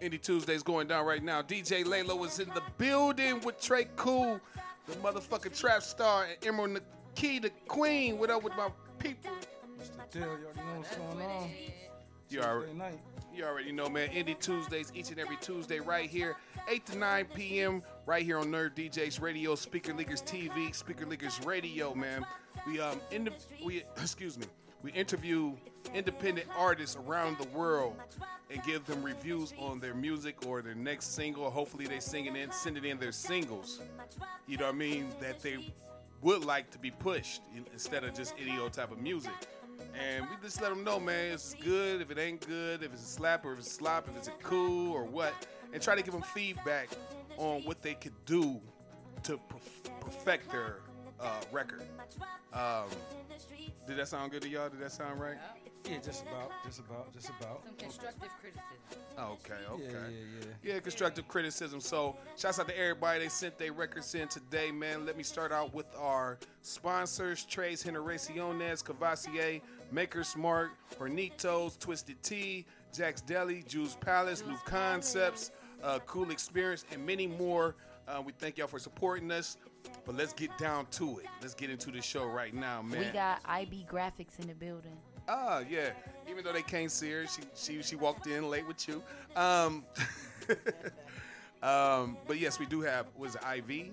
Indie Tuesday's going down right now. DJ Laylo is in the building with Tre KuL, the motherfucking trap star, and Emerald the Key, the queen. What up with my people? Mr. Dill, you already know what's going on. You already, night. you already know, man. Indie Tuesdays each and every Tuesday right here, 8 to 9 p.m. right here on Nerve DJs Radio, Speaker Leakers TV, Speaker Leakers Radio, man. We um in the, we excuse me, we interview independent artists around the world and give them reviews on their music or their next single. Hopefully they sing it in, send it in their singles. You know what I mean? That they would like to be pushed instead of just any old type of music. And we just let them know, man, it's good, if it ain't good, if it's a slap or if it's a slop, if it's a cool or what, and try to give them feedback on what they could do to perfect their uh, record. Um, did that sound good to y'all? Did that sound right? Yeah, just about, just about, just about. Some constructive criticism. Okay, okay. Yeah, yeah, yeah. Yeah, constructive criticism. So, shouts out to everybody. They sent their records in today, man. Let me start out with our sponsors Tres Generaciones, Courvoisier, Maker's Mark, Hornitos, Twisted Tea, Jack's Deli, Juice Palace, New Concepts, uh, Cool Experience, and many more. Uh, we thank y'all for supporting us. But let's get down to it. Let's get into the show right now, man. We got IB Graphics in the building. Ah, yeah. Even though they can't see her, she she she walked in late with you. Um, um, but yes, we do have was it IV IB.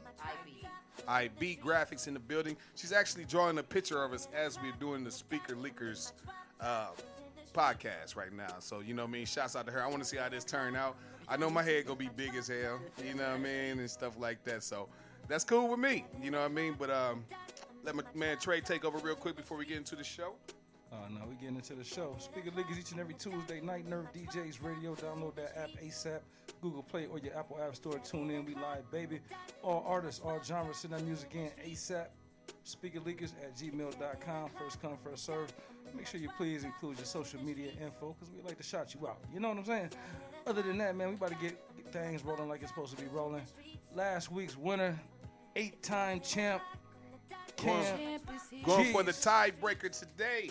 IB graphics in the building. She's actually drawing a picture of us as we're doing the Speaker Leakers uh, podcast right now. So you know what I mean. Shouts out to her. I want to see how this turn out. I know my head gonna be big as hell. You know what I mean and stuff like that. So that's cool with me. You know what I mean. But um, let my man Tre take over real quick before we get into the show. Uh, now we getting into the show. Speaker Leakers each and every Tuesday night. Nerve DJs Radio. Download that app ASAP. Google Play or your Apple App Store. Tune in. We live, baby. All artists, all genres. Send that music in ASAP. Speaker Leakers at gmail.com. First come, first serve. Make sure you please include your social media info because we like to shout you out. You know what I'm saying? Other than that, man, we about to get things rolling like it's supposed to be rolling. Last week's winner, eight time champ, Cam. Here. Going for the tiebreaker today.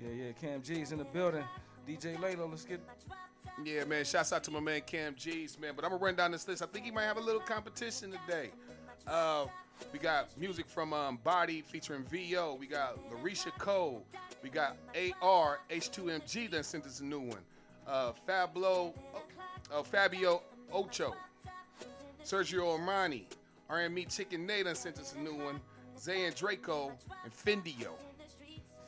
Yeah, yeah, Kam Geez in the building. DJ Laylo, let's get Yeah, man. Shouts out to my man Kam Geez, man. But I'm gonna run down this list. I think he might have a little competition today. Uh, we got music from um, Body featuring VO. We got LaResha Cole. We got AR H2MG that sent us a new one. Uh, Fablo, uh, Fabio Ochoa. Sergio Armani. RME Chicken Nae done sent us a new one. Zae and Drak-O and Ffendiyo.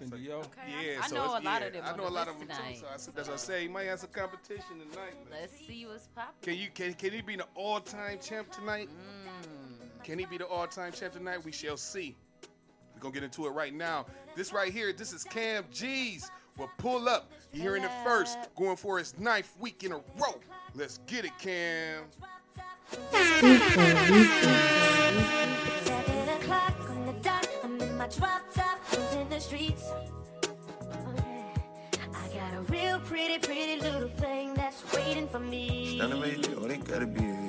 Fendi Yo. Okay, Yeah, I so know a lot yeah, of them. I know a lot of them tonight. too. So I said, that's what I say. He might have some competition tonight. Let's see what's popping. Can you can can he be the all-time champ tonight? Mm. Can he be the all-time champ tonight? We shall see. We're gonna get into it right now. This right here, this is Kam Geez. Well, pull up. You're hearing it first, going for his ninth week in a row. Let's get it, Cam. Seven o'clock on the. I'm in my drop top, cruising the streets. Oh, yeah. I got a real pretty, pretty little thing that's waiting for me. Standing right there, oh, they gotta be.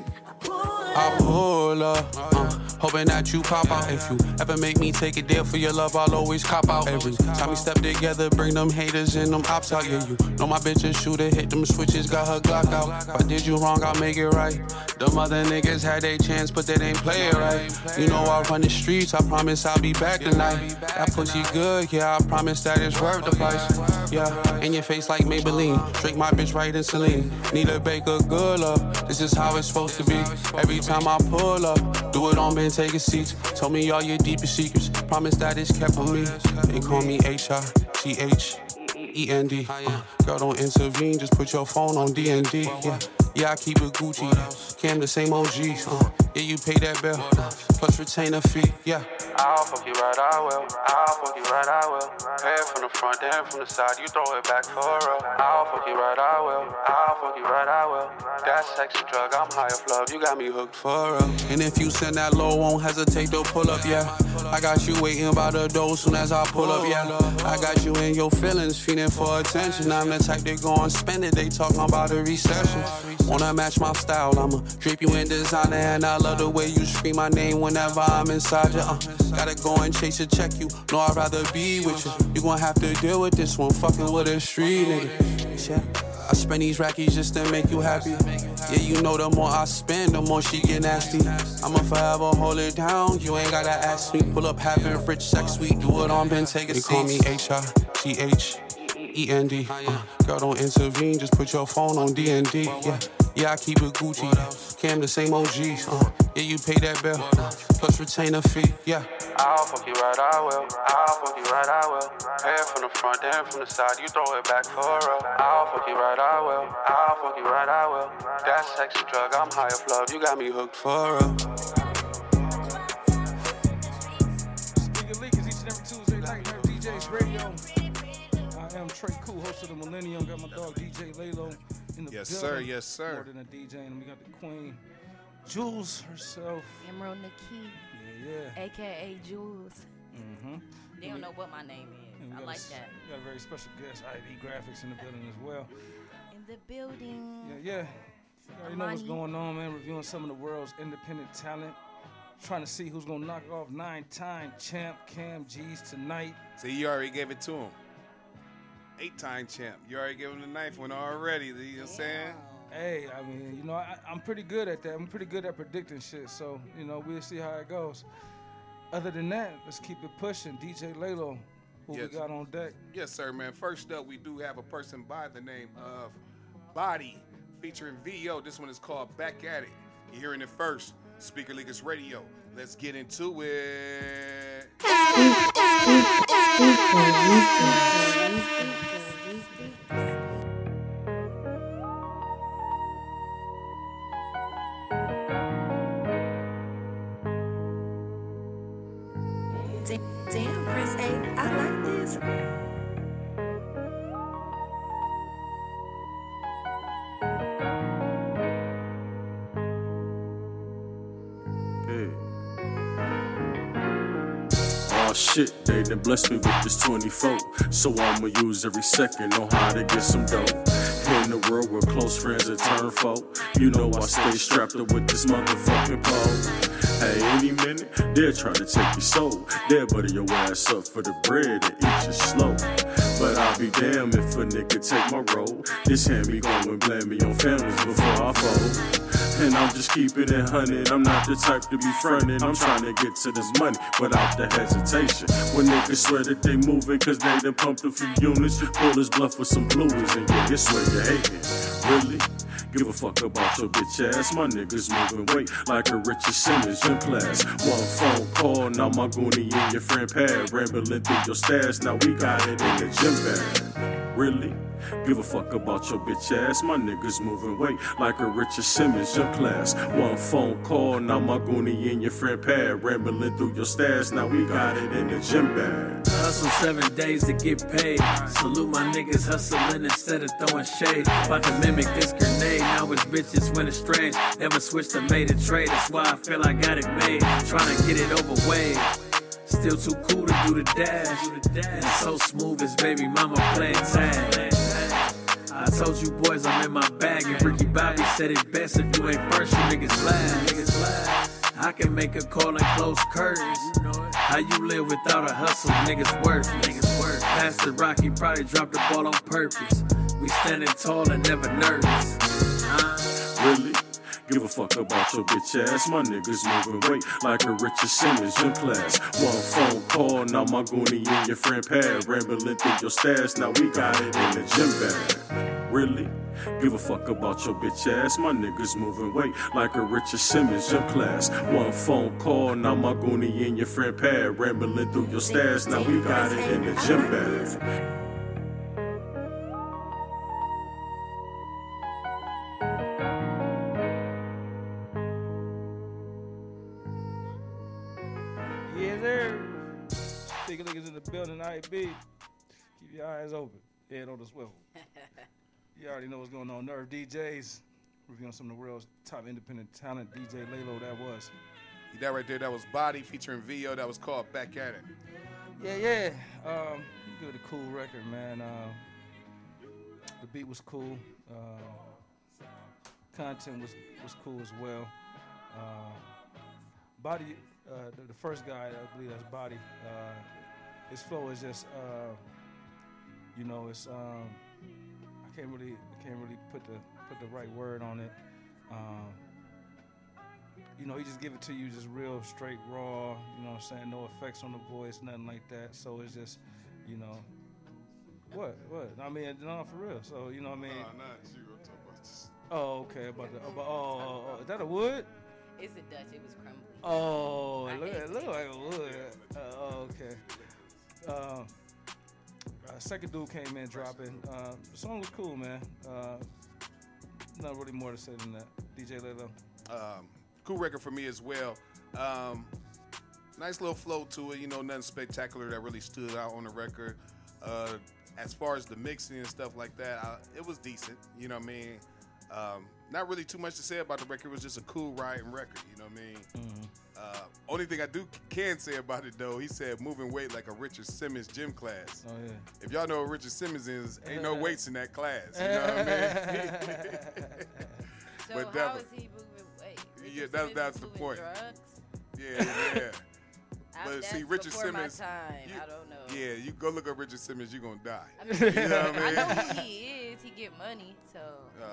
I pull up, uh, hoping that you pop out. If you ever make me take a deal for your love, I'll always cop out. Every time we step together, bring them haters and them ops out. Yeah, you know my bitch a shooter, hit them switches, got her Glock out. If I did you wrong, I'll make it right. Them other niggas had their chance, but they ain't play it right. You know I run the streets, I promise I'll be back tonight. That pussy good, yeah, I promise that it's worth the price. Yeah, in your face like Maybelline, drink my bitch right in Celine. Need a baker, good love. This is how it's supposed to be. Every time I pull up, do it on Ben, take a seat. Told me all your deepest secrets. Promise that it's kept from me. They call me H I G H E N D. Uh, girl, don't intervene. Just put your phone on D and D. Yeah, yeah, I keep it Gucci. Cam the same OG. Uh, yeah, you pay that bill. Uh, plus retain a fee. Yeah. I'll fuck you right, I will. I'll fuck you right, I will. It from the front, then from the side, you throw it back for real. I'll fuck you right, I will. I'll fuck you right, I will. That sexy drug, I'm high off love. You got me hooked for real. And if you send that low, won't hesitate to pull up, yeah. I got you waiting by the door soon as I pull up, yeah. I got you in your feelings, feeling for attention. I'm the type that go and spend it. They talking about a recession. Wanna match my style? I'ma drape you in designer, and I love the way you scream my name whenever I'm inside you. Uh, gotta go and chase a check you. Know I'd rather be with you. You gon' have to deal with this one, fucking with a street nigga. Yeah. I spend these rackies just to make you happy. Yeah, you know the more I spend, the more she get nasty. I'ma forever hold it down. You ain't gotta ask me. Pull up having rich sex, sweet, do it on Ben, take a. They call me H I G H E N D. Uh, girl, don't intervene, just put your phone on D and D. Yeah. Yeah, I keep it Gucci. Cam the same OGs. Uh, yeah, you pay that bill. Uh, plus retainer fee. Yeah. I'll fuck you right, I will. I'll fuck you right, I will. Pay it from the front, then from the side, you throw it back for real. I'll fuck you right, I will. I'll fuck you right, I will. That sexy drug, I'm high of love. You got me hooked for real. Speaker Leakers each and every Tuesday night here at DJ's Radio. I am Tre KuL, host of the Millennium. Got my dog DJ Laylo in the Yes, building. sir. Yes, sir. More than a DJ, and we got the Queen, Jules herself. Emerald Neki, Yeah, yeah. aka Jules. Mm-hmm. They don't know what my name is. I got a like that. We got a very special guest, IB Graphics, in the building as well. In the building. Yeah, yeah. You already know what's going on, man. Reviewing some of the world's independent talent. Trying to see who's gonna knock off nine-time champ Kam Geez tonight. See, you already gave it to him. Eight-time champ. You already gave him the ninth one already. You know what I'm saying? Hey, I mean, you know, I, I'm pretty good at that. I'm pretty good at predicting shit. So, you know, we'll see how it goes. Other than that, let's keep it pushing. DJ Laylo, who Yes. we got on deck. Yes, sir, man. First up, we do have a person by the name of Body featuring VO. This one is called Back at It. You're hearing it first. Speaker Leakers Radio. Let's get into it. They done blessed me with this 24. So I'ma use every second on how to get some dough. In the world where close friends are turned foe, you know I stay strapped up with this motherfucking pole. Hey, any minute, they'll try to take your soul. They'll butter your ass up for the bread and eat you slow. But I'll be damned if a nigga take my role. This hand me going and blame me on families before I fold. And I'm just keeping it hundred. I'm not the type to be frontin'. I'm trying to get to this money without the hesitation. When niggas swear that they moving cause they done pumped a few units, pull his bluff with some blues and yeah, it's where you hating. Really? Give a fuck about your bitch ass. My niggas moving weight like a Richard Simmons in class. One phone call, now my goonie and your friend Pad rambling through your stash. Now we got it in the gym bag. Really? Give a fuck about your bitch ass. My niggas moving weight like a Richard Simmons in class. One phone call, now my goonie and your friend Pad rambling through your stash. Now we got it in the gym bag. Hustle seven days to get paid. Salute my niggas hustling instead of throwing shade. About to mimic this grenade. Now it's bitches went strange. Never switched to made a trade. That's why I feel I got it made. Trying to get it overweight. Still too cool to do the dash. And so smooth as baby mama playing tag. I told you boys I'm in my bag, and Ricky Bobby said it best. If you ain't first, you niggas last. Niggas. I can make a call and close curtains. How you live without a hustle, niggas worth. Niggas worth. Pastor Rocky probably dropped the ball on purpose. We standing tall and never nervous. Really? Give a fuck about your bitch ass. My niggas moving weight like a Richard Simmons in class. One phone call, now my goonie and your friend Pad rambling through your stash. Now we got it in the gym bag. Really? Give a fuck about your bitch ass. My niggas moving weight like a Richard Simmons in class. One phone call, now my goonie and your friend Pad rambling through your stash. Now we got it in the gym bag. Big niggas in the building, IB. Keep your eyes open. Head on the swivel. You already know what's going on. Nerve DJs. Reviewing some of the world's top independent talent. DJ Laylo, that was. That right there, that was Body featuring VO. That was called Back at It. Yeah, yeah. Um, good, a cool record, man. Uh, the beat was cool. Uh, content was was cool as well. Uh, Body, uh, the, the first guy, I believe that's Body. Uh, his flow is just, uh, you know, it's um, can't really can't really put the put the right word on it. Um, you know, he just give it to you just real straight raw. You know what I'm saying? No effects on the voice, nothing like that. So it's just, you know, what what? I mean, no, for real. So you know what I mean? Nah, not you. I'm talking about this. Oh, okay. About the about, oh, oh, oh, is that a wood? It's a Dutch. It was crumbly. Oh, I look hate at look like a wood. Uh, oh, okay. Um, uh, second dude came in dropping. Uh, the song was cool, man. Uh, not really more to say than that. DJ Laylo. Um, cool record for me as well. Um, nice little flow to it. You know, nothing spectacular that really stood out on the record. Uh, as far as the mixing and stuff like that, I, it was decent. You know what I mean? Um, not really too much to say about the record. It was just a cool riding record. You know what I mean? Uh, only thing I do can say about it though, he said moving weight like a Richard Simmons gym class. Oh yeah. If y'all know what Richard Simmons is, ain't no weights in that class. You know what I mean? So But how definitely- he moving weight? Yeah, that's- that's the point. Drugs? yeah, yeah. But that's see, Richard Simmons- My time. you- I don't know. Yeah, you go look up Richard Simmons, you're gonna die. I, mean, You know what I I mean? know who he is. He get money, so Uh,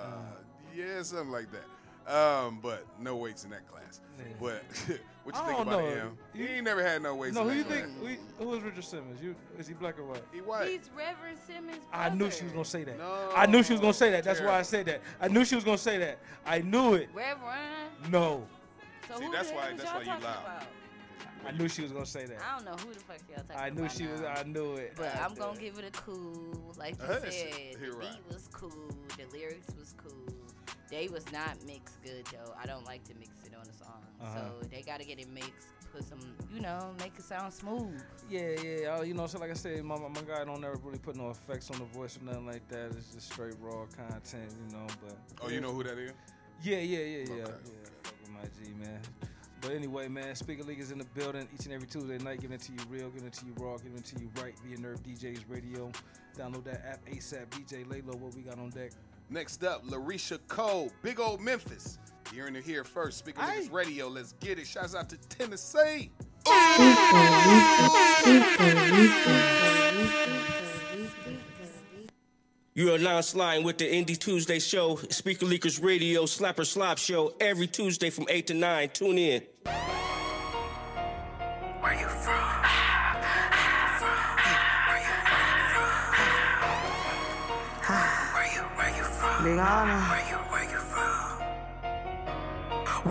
yeah, something like that. Um, but no weights in that class. But what you I think don't about know. him? He You- ain't never had no weights No, in who you that think? class. We, who is Richard Simmons? You is he black or white? He white. he's Reverend Simmons. I knew she was gonna say that. No. I knew she was gonna say that. That's why I said that. I knew she was gonna say that. I knew it. Reverend. No, So See, that's why- that's y'all why you talking loud. about? I knew she was gonna say that. I don't know who the fuck y'all talking I knew about she was. I knew it. But I I'm knew gonna give it a cool, like you Uh, said. it's- The you're beat right. was cool. The lyrics was cool. They was not mixed good though. I don't like to mix it on a song, Uh-huh. so they gotta get it mixed. Put some, you know, make it sound smooth. Yeah, yeah. uh, You know, so like I said, my, my my guy don't ever really put no effects on the voice or nothing like that. It's just straight raw content, you know. But Oh, you know who that is? Yeah, yeah, yeah, yeah. Okay. Yeah, fuck with my G, man. But anyway, man, Speaker Leakers in the building each and every Tuesday night, giving it to you real, giving it to you raw, giving it to you right via Nerve DJs Radio. Download that app ASAP. DJ Laylo, what we got on deck? Next up, LaResha Cole, Big Old Memphis. You're in here first. Speaking of this radio, let's get it. Shouts out to Tennessee. You are now sliding with the Indie Tuesday show, Speaker Leakers Radio, Slapper Slop show, every Tuesday from 8 to 9. Tune in. Where you from? Where you, where you from?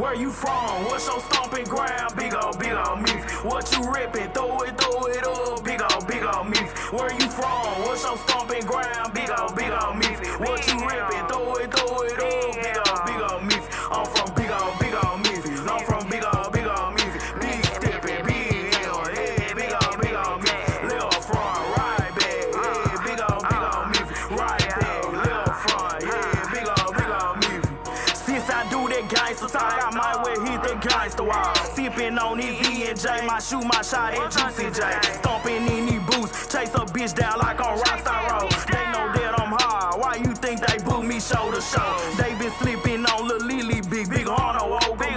Where you from? What's your stomping ground? Big ol' big ol' me. What you ripping? Throw it, throw it up. Big ol' big ol' me. Where you from? What's your stomping ground? Big ol' big ol' me. What you ripping? J, my shot at Juicy J. Stomping in these boots, chase a bitch down like on Rockstar Road. They know that I'm hard. Why you think they boo me show to show? They been sleeping on Lil Lily, big big Horno, big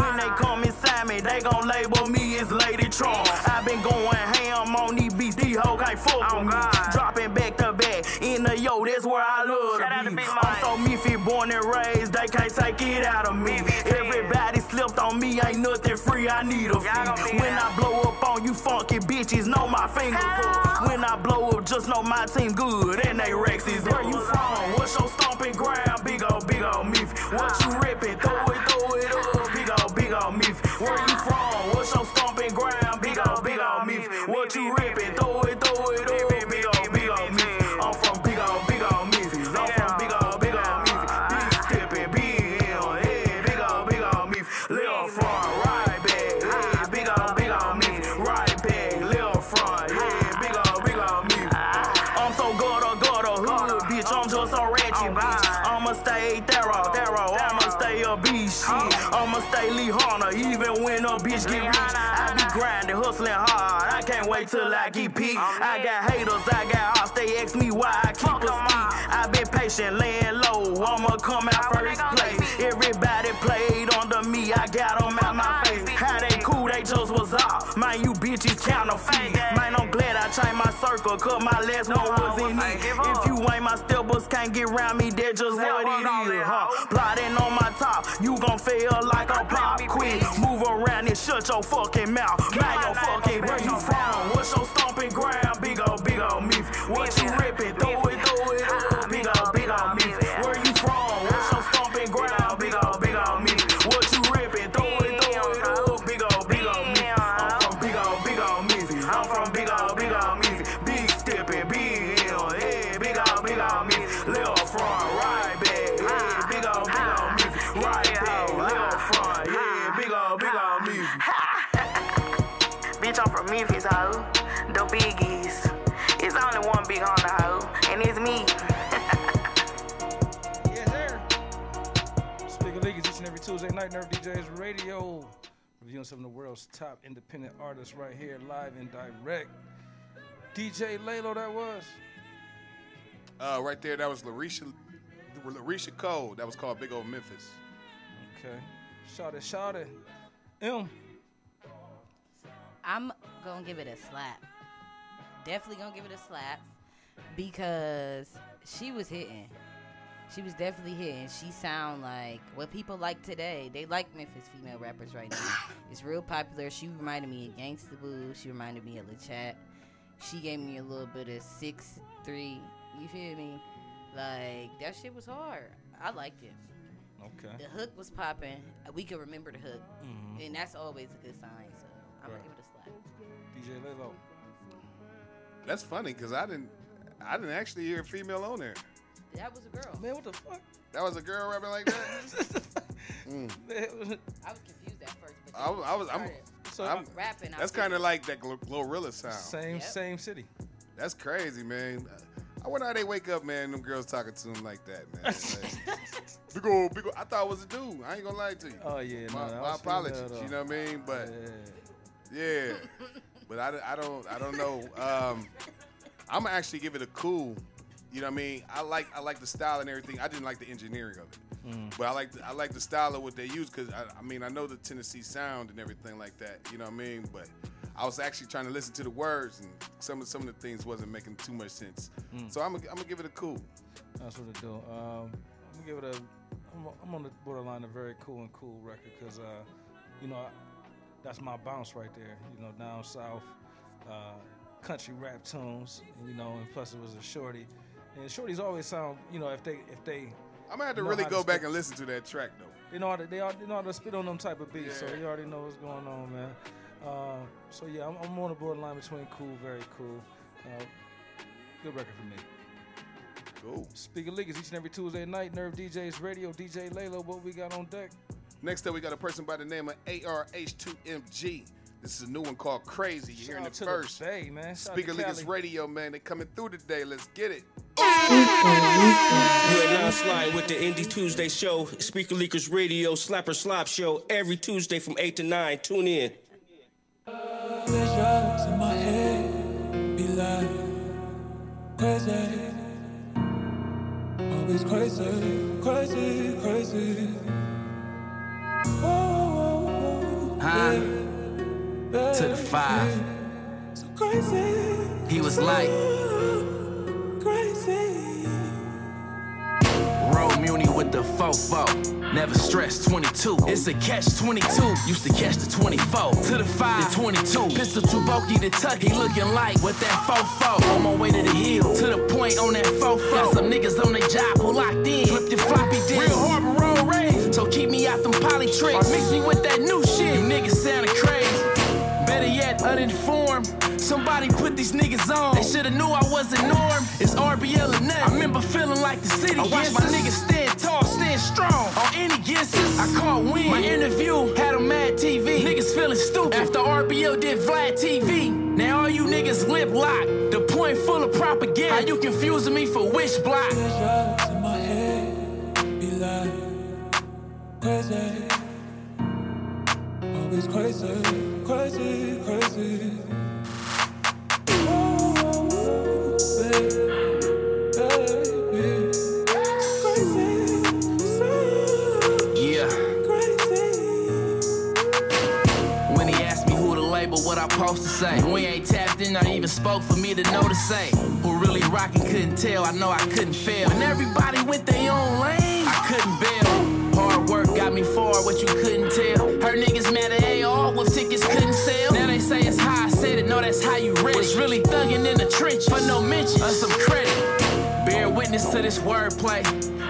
When they come inside me, they gon' label me as Lady Trump. I been going ham on these beats, these hoes can't fuck with me. Dropping back to back in the yo, that's where I love to be. I'm so Miffy, born and raised, they can't take it out of me. Everybody slipped on me, ain't nothing free, I need a fee. Know my fingers up. When I blow up, just know my team good, and they Rex is where you from? A ratchet, bitch. I'ma stay thorough, thorough. I'ma stay a beast, shit. I'ma stay Lee Hunter, even when a bitch get rich. I be grinding, hustling hard. I can't wait till I get picked. I got haters, I got ops. They ask me why I keep a speed. I been patient, laying low. I'ma come out first place. Everybody played under me. I got 'em out my face. How they cool, they just was off. Man, you bitches counterfeit. Man, I'm glad I changed my circle. cut my last one was in it. If you ain't my steppers, can't get around me, that's just what it is, huh? Plotting on my top, you gon' fail like a pop quiz. Move around and shut your fucking mouth. Mind your fucking where you from? What's your stomping ground? Big ol' big ol' myth. What you ripping? Throw Bitch, I'm from Memphis, ho. The biggies. It's only one big on the hoe, and it's me. yes, Speaker Leakers each and every Tuesday night, Nerve DJs Radio. Reviewing some of the world's top independent artists right here, live and direct. DJ Laylo, that was. Uh, right there, that was LaResha, LaResha Cole. That was called Big Old Memphis. Okay. Shout it, shout it. M. I'm gonna give it a slap. Definitely gonna give it a slap because she was hitting. She was definitely hitting. She sound like what people like today. They like Memphis female rappers right now. it's real popular. She reminded me of Gangsta Boo. She reminded me of La Chat. She gave me a little bit of six three. You feel me? Like that shit was hard. I liked it. Okay. The hook was popping. We could remember the hook, Mhm. and that's always a good sign. So I'm Right. DJ Laylo. That's funny because I didn't, I didn't actually hear a female on there. That was a girl. Man, what the fuck? That was a girl rapping like that. Mm. I was confused at first, but I, was- I was. I'm. So I'm rapping. That's kind of like that Glo- Glorilla sound. Same, same city. That's crazy, man. I wonder how they wake up, man. Them girls talking to them like that, man. Like, big ol' big ol' I thought it was a dude. I ain't gonna lie to you. Oh, yeah, my, that my apologies. You know what I mean? But yeah, but I, I don't I don't know. Um, I'm gonna actually give it a cool. You know what I mean? I like I like the style and everything. I didn't like the engineering of it. Mm. But I like the, I like the style of what they use because I, I mean I know the Tennessee sound and everything like that. You know what I mean? But I was actually trying to listen to the words and some of some of the things wasn't making too much sense. Mm. So I'm gonna, I'm gonna give it a cool. That's what it do. Um, I'm gonna give it a. I'm, I'm on the borderline of very cool and cool record because, uh, you know, I, that's my bounce right there. You know, down south, uh, country rap tunes. You know, and plus it was a shorty, and shorties always sound. You know, if they if they. I'm gonna have to really go back and listen to that track though. They know how to they, are, they know how to spit on them type of beats, so you already know what's going on, man. Uh, so yeah, I'm, I'm on the borderline between cool, very cool. Uh, good record for me. Cool. Speaker Leakers each and every Tuesday night. Nerve DJs Radio, DJ Laylo. What we got on deck? Next up, we got a person by the name of ARH2MG. This is a new one called Krazy. You're hearing it the first. Bay, man. Shout Speaker to Leaguers Cali. Radio, man. They coming through today. Let's get it. You are now sliding with the Indie Tuesday show, Speaker Leakers Radio, Slapper Slop show, every Tuesday from 8 to 9. Tune in. Visions in my head be like crazy. Always crazy, crazy, crazy. To the five. He was like, crazy. Roll Muni with the fofo. Never stress 22. It's a catch 22. Used to catch the 24. To the 5, the 22. Pistol too bulky to tuck. He looking like with that fofo. On my way to the hill. To the point on that fofo. Got some niggas on their job who locked in. Flip your floppy disk. Real Harbor. So keep me out them poly tricks. Mix me with that new shit. You niggas sounding crazy. Better yet, uninformed. Somebody put these niggas on. They shoulda knew I wasn't norm. It's RBL and nothing. I remember feeling like the city. I watched my niggas stand tall, stand strong. On any guesses, I caught wind. My interview had a mad TV. Niggas feeling stupid. After RBL did Vlad TV. Now all you niggas lip lock. The point full of propaganda. How you confusing me for which block? Crazy. Always crazy, crazy, crazy. Supposed to say? We ain't tapped in, not even spoke for me to know to say. Who really rockin' couldn't tell, I know I couldn't fail. When everybody went their own lane, I couldn't bail. Work got me far, what you couldn't tell. Her niggas mad at AR, with tickets couldn't sell. Now they say it's how I said it, no, that's how you read it. Was really thuggin' in the trenches, for no mention of some credit. Bear witness to this wordplay.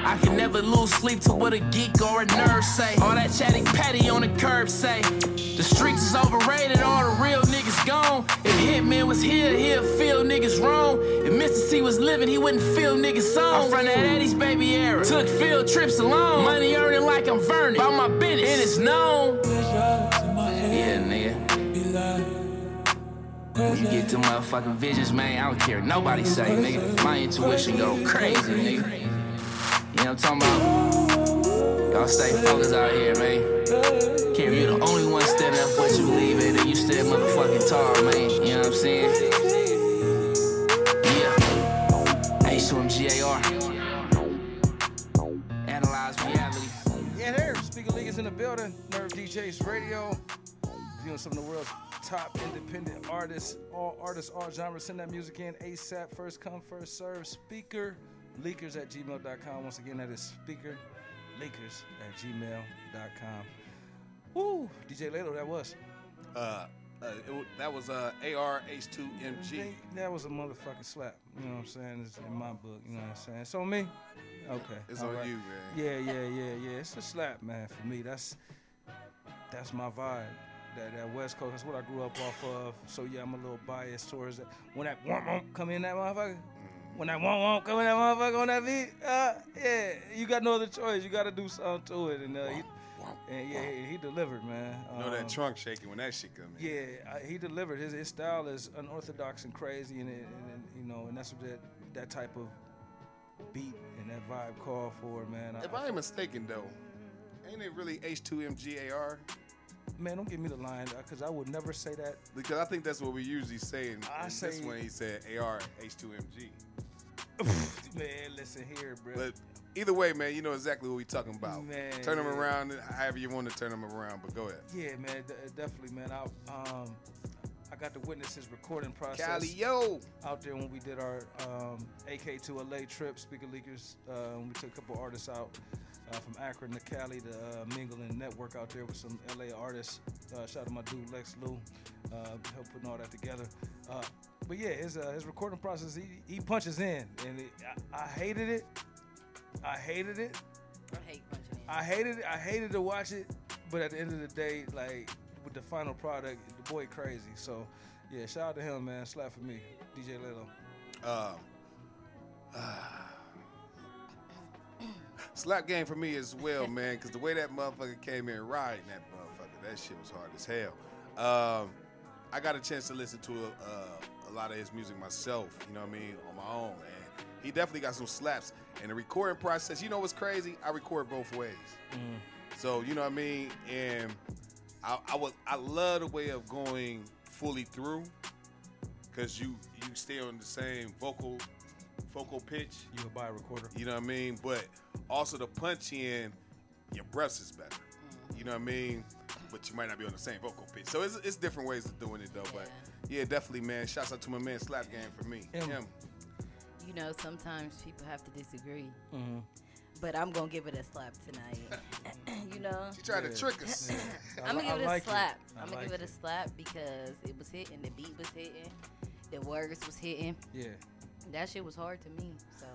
I can never lose sleep to what a geek or a nerd say. All that chatting patty on the curb say. The streets is overrated, all the real niggas gone. If Hitman was here, he'd feel niggas wrong. If Mr. C was living, he wouldn't feel niggas song. I'm from that Eddie's baby era. Took field trips alone. Money earning like I'm Vernon. About my business, and it's known. Yeah, nigga. When you get to motherfucking visions, man, I don't care nobody say, nigga. My intuition go crazy, nigga. You know what I'm talking about? Y'all stay focused out here, man. Care if you the only one standing up, but you believe it, and you still motherfucking tall, man. You know what I'm saying? Yeah. H2MGAR. Analyze reality. Yeah, there. Speaker Leakers in the building. Nerve DJs Radio. Viewing some of the world's top independent artists. All artists, all genres. Send that music in ASAP. First come, first serve. Speaker leakers at gmail.com. Once again, that is speaker leakers at gmail.com. Woo! DJ Laylo, that was. Uh, uh, it, that was uh, AR H2MG. That was a motherfucking slap. You know what I'm saying? It's in my book. You know what I'm saying? So me? Okay. It's on you, man. Yeah, yeah, yeah, yeah. It's a slap, man, for me. That's that's my vibe. That, that West Coast, that's what I grew up off of. So yeah, I'm a little biased towards that. When that womp come in that motherfucker, when that womp womp come in that motherfucker on that beat, uh, yeah, you got no other choice. You got to do something to it, and uh, he, and yeah, he, he delivered, man. You know that Um, trunk shaking when that shit come in. yeah, I, he delivered. His his style is unorthodox and crazy, and, it, and, and you know, and that's what that that type of beat and that vibe call for, man. If I ain't mistaken, though, ain't it really H2MGAR? Man, don't give me the line because I would never say that. Because I think that's what we usually say. In, I in say- this one, he said AR H2MG. Man, listen here, bro. But either way, man, you know exactly what we talking about. Man, turn them yeah. around however you want to turn them around. But go ahead. Yeah, man, d- definitely, man. I um, I got to witness his recording process. Cali, yo. Out there when we did our um, AK to LA trip, Speaker Leakers. Uh, we took a couple artists out uh, from Akron to Cali to uh, mingle and network out there with some LA artists. Uh, shout out to my dude Lex Lou, uh, help putting all that together. Uh, but yeah, his uh, his recording process, he, he punches in, and it, I, I hated it. I hated it. I hate punching in. I hated it. I hated to watch it, but at the end of the day, like with the final product, the boy crazy. So yeah, shout out to him, man. Slap for me, DJ Laylo. Um, slap game for me as well, man, because the way that motherfucker came in riding that motherfucker, that shit was hard as hell. Um, I got a chance to listen to a, uh, a lot of his music myself, you know what I mean, on my own, and he definitely got some slaps. And the recording process, you know what's crazy? I record both ways. So you know what I mean, and I, I was I love the way of going fully through, cause you you stay on the same vocal vocal pitch. You a buy a recorder. You know what I mean, but also the punch in, your breath is better. You know what I mean, but you might not be on the same vocal pitch. So it's, it's different ways of doing it though. But yeah, definitely, man. Shouts out to my man Slap Game for me. Him. Him. You know, sometimes people have to disagree. Mhm. But I'm gonna give it a slap tonight. you know. She tried to trick us. I'm gonna give it like a slap. I I'm gonna like give it a slap because it was hitting, the beat was hitting, the words was hitting. Yeah. That shit was hard to me. So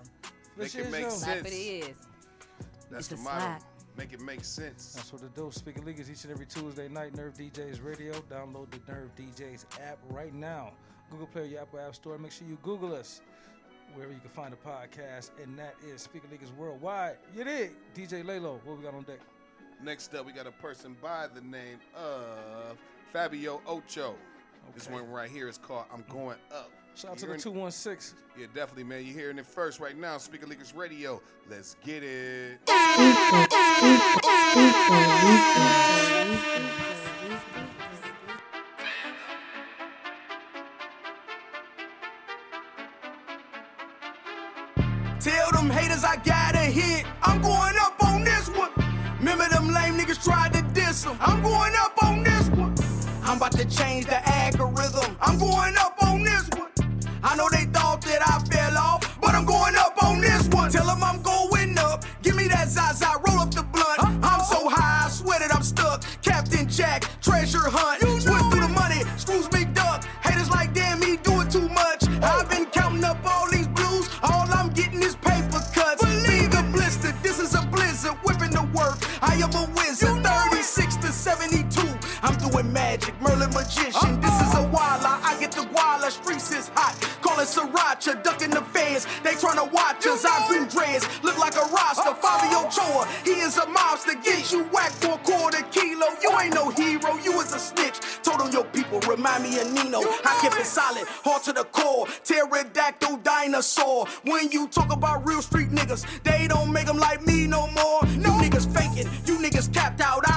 Make it make slap sense. it is. That's It's the a motto. slap. Make it make sense. That's what it do. Speaker Leakers each and every Tuesday night. Nerve DJs Radio. Download the Nerve DJs app right now. Google Play or your Apple App Store. Make sure you Google us wherever you can find a podcast, and that is Speaker Leakers worldwide. You did. DJ Laylo, what we got on deck? Next up, we got a person by the name of Fabio Ochoa. This one right here is called "I'm Going Up." Shout out to the two one six. Yeah, definitely, man. You're hearing it first right now. Speaker Leakers Radio. Let's get it. Tell them haters I got a hit. I'm going up on this one. Remember them lame niggas tried to diss them. I'm going up on this one. I'm about to change the doing magic. Merlin magician, this is a walla. I get the guala, streets is hot. Call it sriracha, ducking the fans. They trying to watch us. i been dreads, look like a roster. Fabio Ochoa, he is a mobster. Get you whacked for a quarter kilo. You ain't no hero, you is a snitch. Told on your people, remind me of Nino. I kept it solid, hard to the core. Pterodactyl dinosaur. When you talk about real street niggas, they don't make them like me no more. You niggas faking, you niggas capped out. I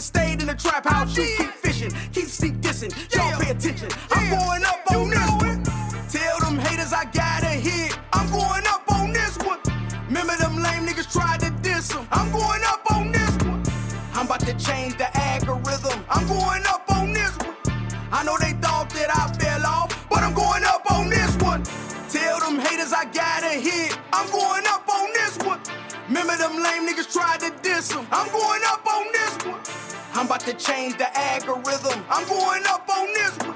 and stayed in the trap house. You keep fishing, keep sneak dissing. Y'all pay attention. I'm going up on this one. Tell them haters I got a hit. I'm going up on this one. Remember them lame niggas tried to diss 'em. I'm going up on this one. I'm about to change the algorithm. I'm going up on this one. I know they thought that I fell off, but I'm going up on this one. Tell them haters I got a hit. I'm going up on this one. Remember them lame niggas tried to diss 'em. I'm going up on this one. I'm about to change the algorithm. I'm going up on this one.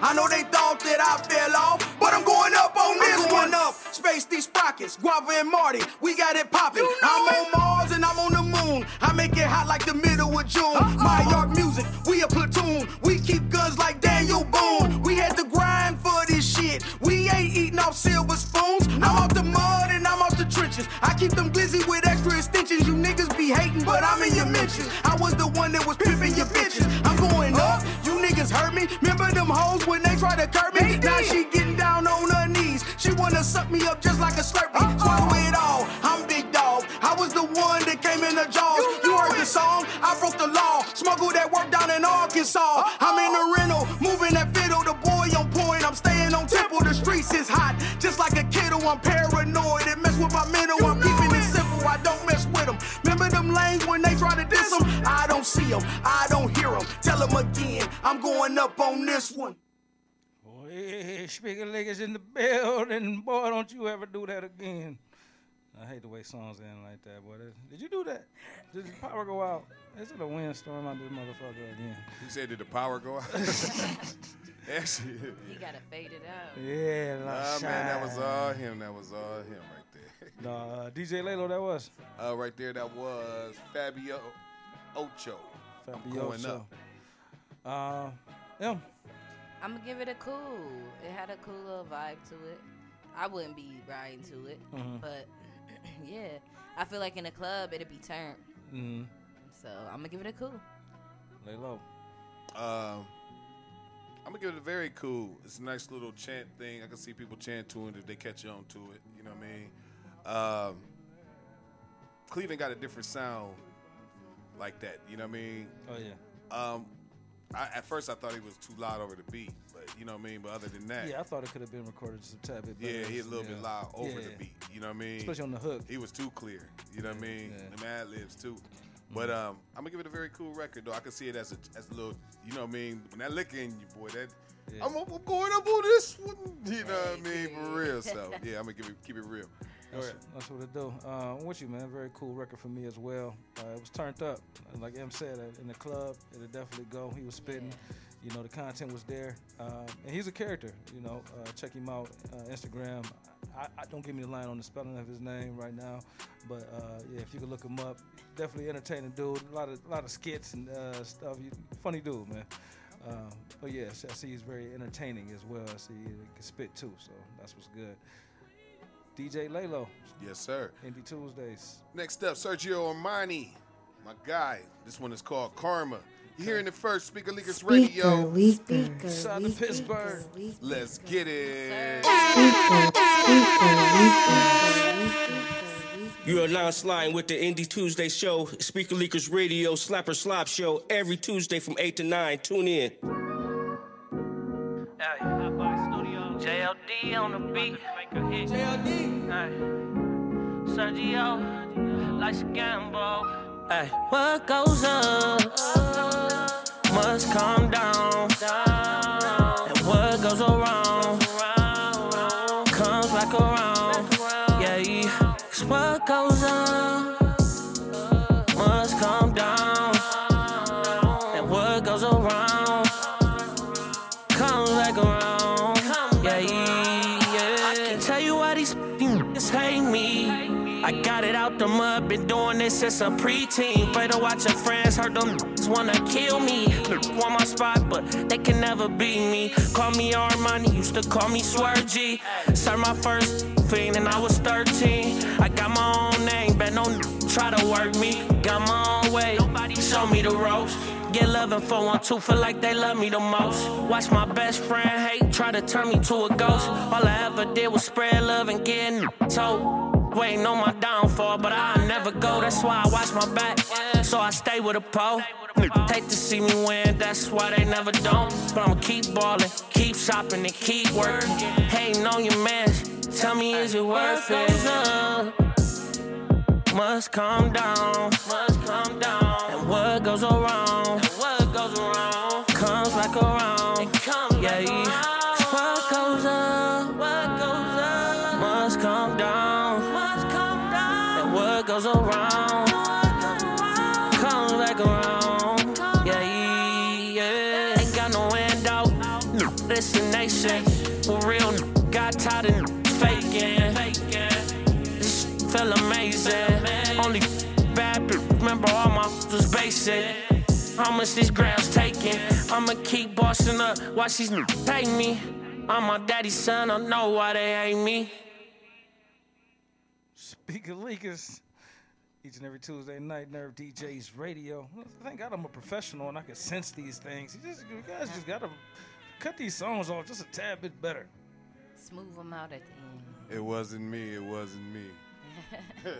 I know they thought that I fell off, but I'm going up on this one. up. Space these sprockets, Guava and Marty, we got it popping. I'm on Mars and I'm on the moon. I make it hot like the middle of June. My yard music, we a platoon. We keep guns like Daniel Boone. We had to grind for this shit. We ain't eating off silver spoons. I'm off the mud and I'm off the trenches. I keep them glizzy with extra extensions. You niggas be hating, but I'm in your mentions. I was the one that was pimping your bitches. I'm going up. You niggas hurt me. Remember them hoes when they try to curb me? Now she getting down on her knees. She wanna suck me up just like a slurpee. Swallow it all. I'm big dog. I was the one that came in the jaws. You heard the song. I broke the law. Smuggled that work down in Arkansas. I'm in the rental, moving that fiddle. The boy on point. I'm staying on temple. The streets is hot, just like a kiddo. I'm paranoid. See them. I don't hear them. Tell them again. I'm going up on this one. Hey, speaking niggas in the building, boy, don't you ever do that again. I hate the way songs end like that, boy. Did you do that? Did the power go out? Is it a windstorm out this motherfucker again? You said, did the power go out? that shit. You gotta fade it out. Yeah, Nah, like man, that was all him. That was all him right there. No, uh, DJ Laylo, that was. Uh, right there, that was Fabio Ochoa. I'm going Fabioso. up. Uh, yeah. I'm gonna give it a cool. It had a cool little vibe to it. I wouldn't be riding to it, Mhm. but yeah, I feel like in a club it'd be turned. Mm-hmm. So I'm gonna give it a cool. Lay low. Um, I'm gonna give it a very cool. It's a nice little chant thing. I can see people chant to it if they catch on to it. You know what I mean? Um, Cleveland got a different sound like that. You know what I mean? Oh yeah. Um, I, at first I thought he was too loud over the beat, but you know what I mean. But other than that, Yeah, I thought it could have been recorded just a tad bit better. yeah, he a little Yeah. bit loud over Yeah. the beat. You know what I mean? Especially on the hook. He was too clear. You know what I mean? Yeah. The ad libs too. But um, I'm gonna give it a very cool record though. I can see it as a as a little, you know what I mean? When that lick in you, boy, that Yeah. I'm, I'm going up on this one. You know what I mean? For real. So yeah, I'm gonna give it keep it real. That's, that's what it do. Uh, I'm with you, man. Very cool record for me as well. Uh, it was turned up, like M said, uh, in the club. It'll definitely go. He was spitting. You know, the content was there, um, and he's a character. You know, uh, check him out. Uh, Instagram. I, I don't give me the line on the spelling of his name right now, but uh, yeah, if you could look him up, definitely entertaining dude. A lot of lot of skits and uh, stuff. Funny dude, man. Um, but yeah, I see he's very entertaining as well. I see he can spit too, so that's what's good. DJ Laylo. Yes, sir. Indie Tuesdays. Next up, Sergio Armani, my guy. This one is called Karma. You hearing it first, Speaker Leakers Radio. Speaker, Shout out to Pittsburgh. Let's get it. You are now sliding with the Indie Tuesday show, Speaker Leakers Radio, Slapper Slop Show, every Tuesday from 8 to 9. Tune in. JLD on the beat. JLD. Sergio, life's a gamble. Hey, what goes up must come down. And what goes around this since a preteen. Better watch your friends, heard them wanna kill me. Want my spot, but they can never beat me. Call me Armani, used to call me Swergy. Started my first fiend and I was 13. I got my own name, bet no try to work me. Got my own way, nobody show me the ropes. Get loving for one, two, feel like they love me the most. Watch my best friend hate, try to turn me to a ghost. All I ever did was spread love and get told. Waiting on my downfall, but I never go. That's why I watch my back, so I stay with a pole. Hate to see me win, that's why they never don't. But I'ma keep ballin', keep shopping, and keep working. Hating on your man, tell me is it worth it? Must calm down, must calm down. And what goes around, bitch, remember all my was basic. How much these grams taking? I'ma keep bossing up. Watch these niggas pay me. I'm my daddy's son, I know why they hate me. Speaker Leakers. Each and every Tuesday night, Nerve DJs Radio. Thank God I'm a professional and I can sense these things. You, just, you guys just gotta cut these songs off just a tad bit better. Smooth them out at the end. It wasn't me. It wasn't me.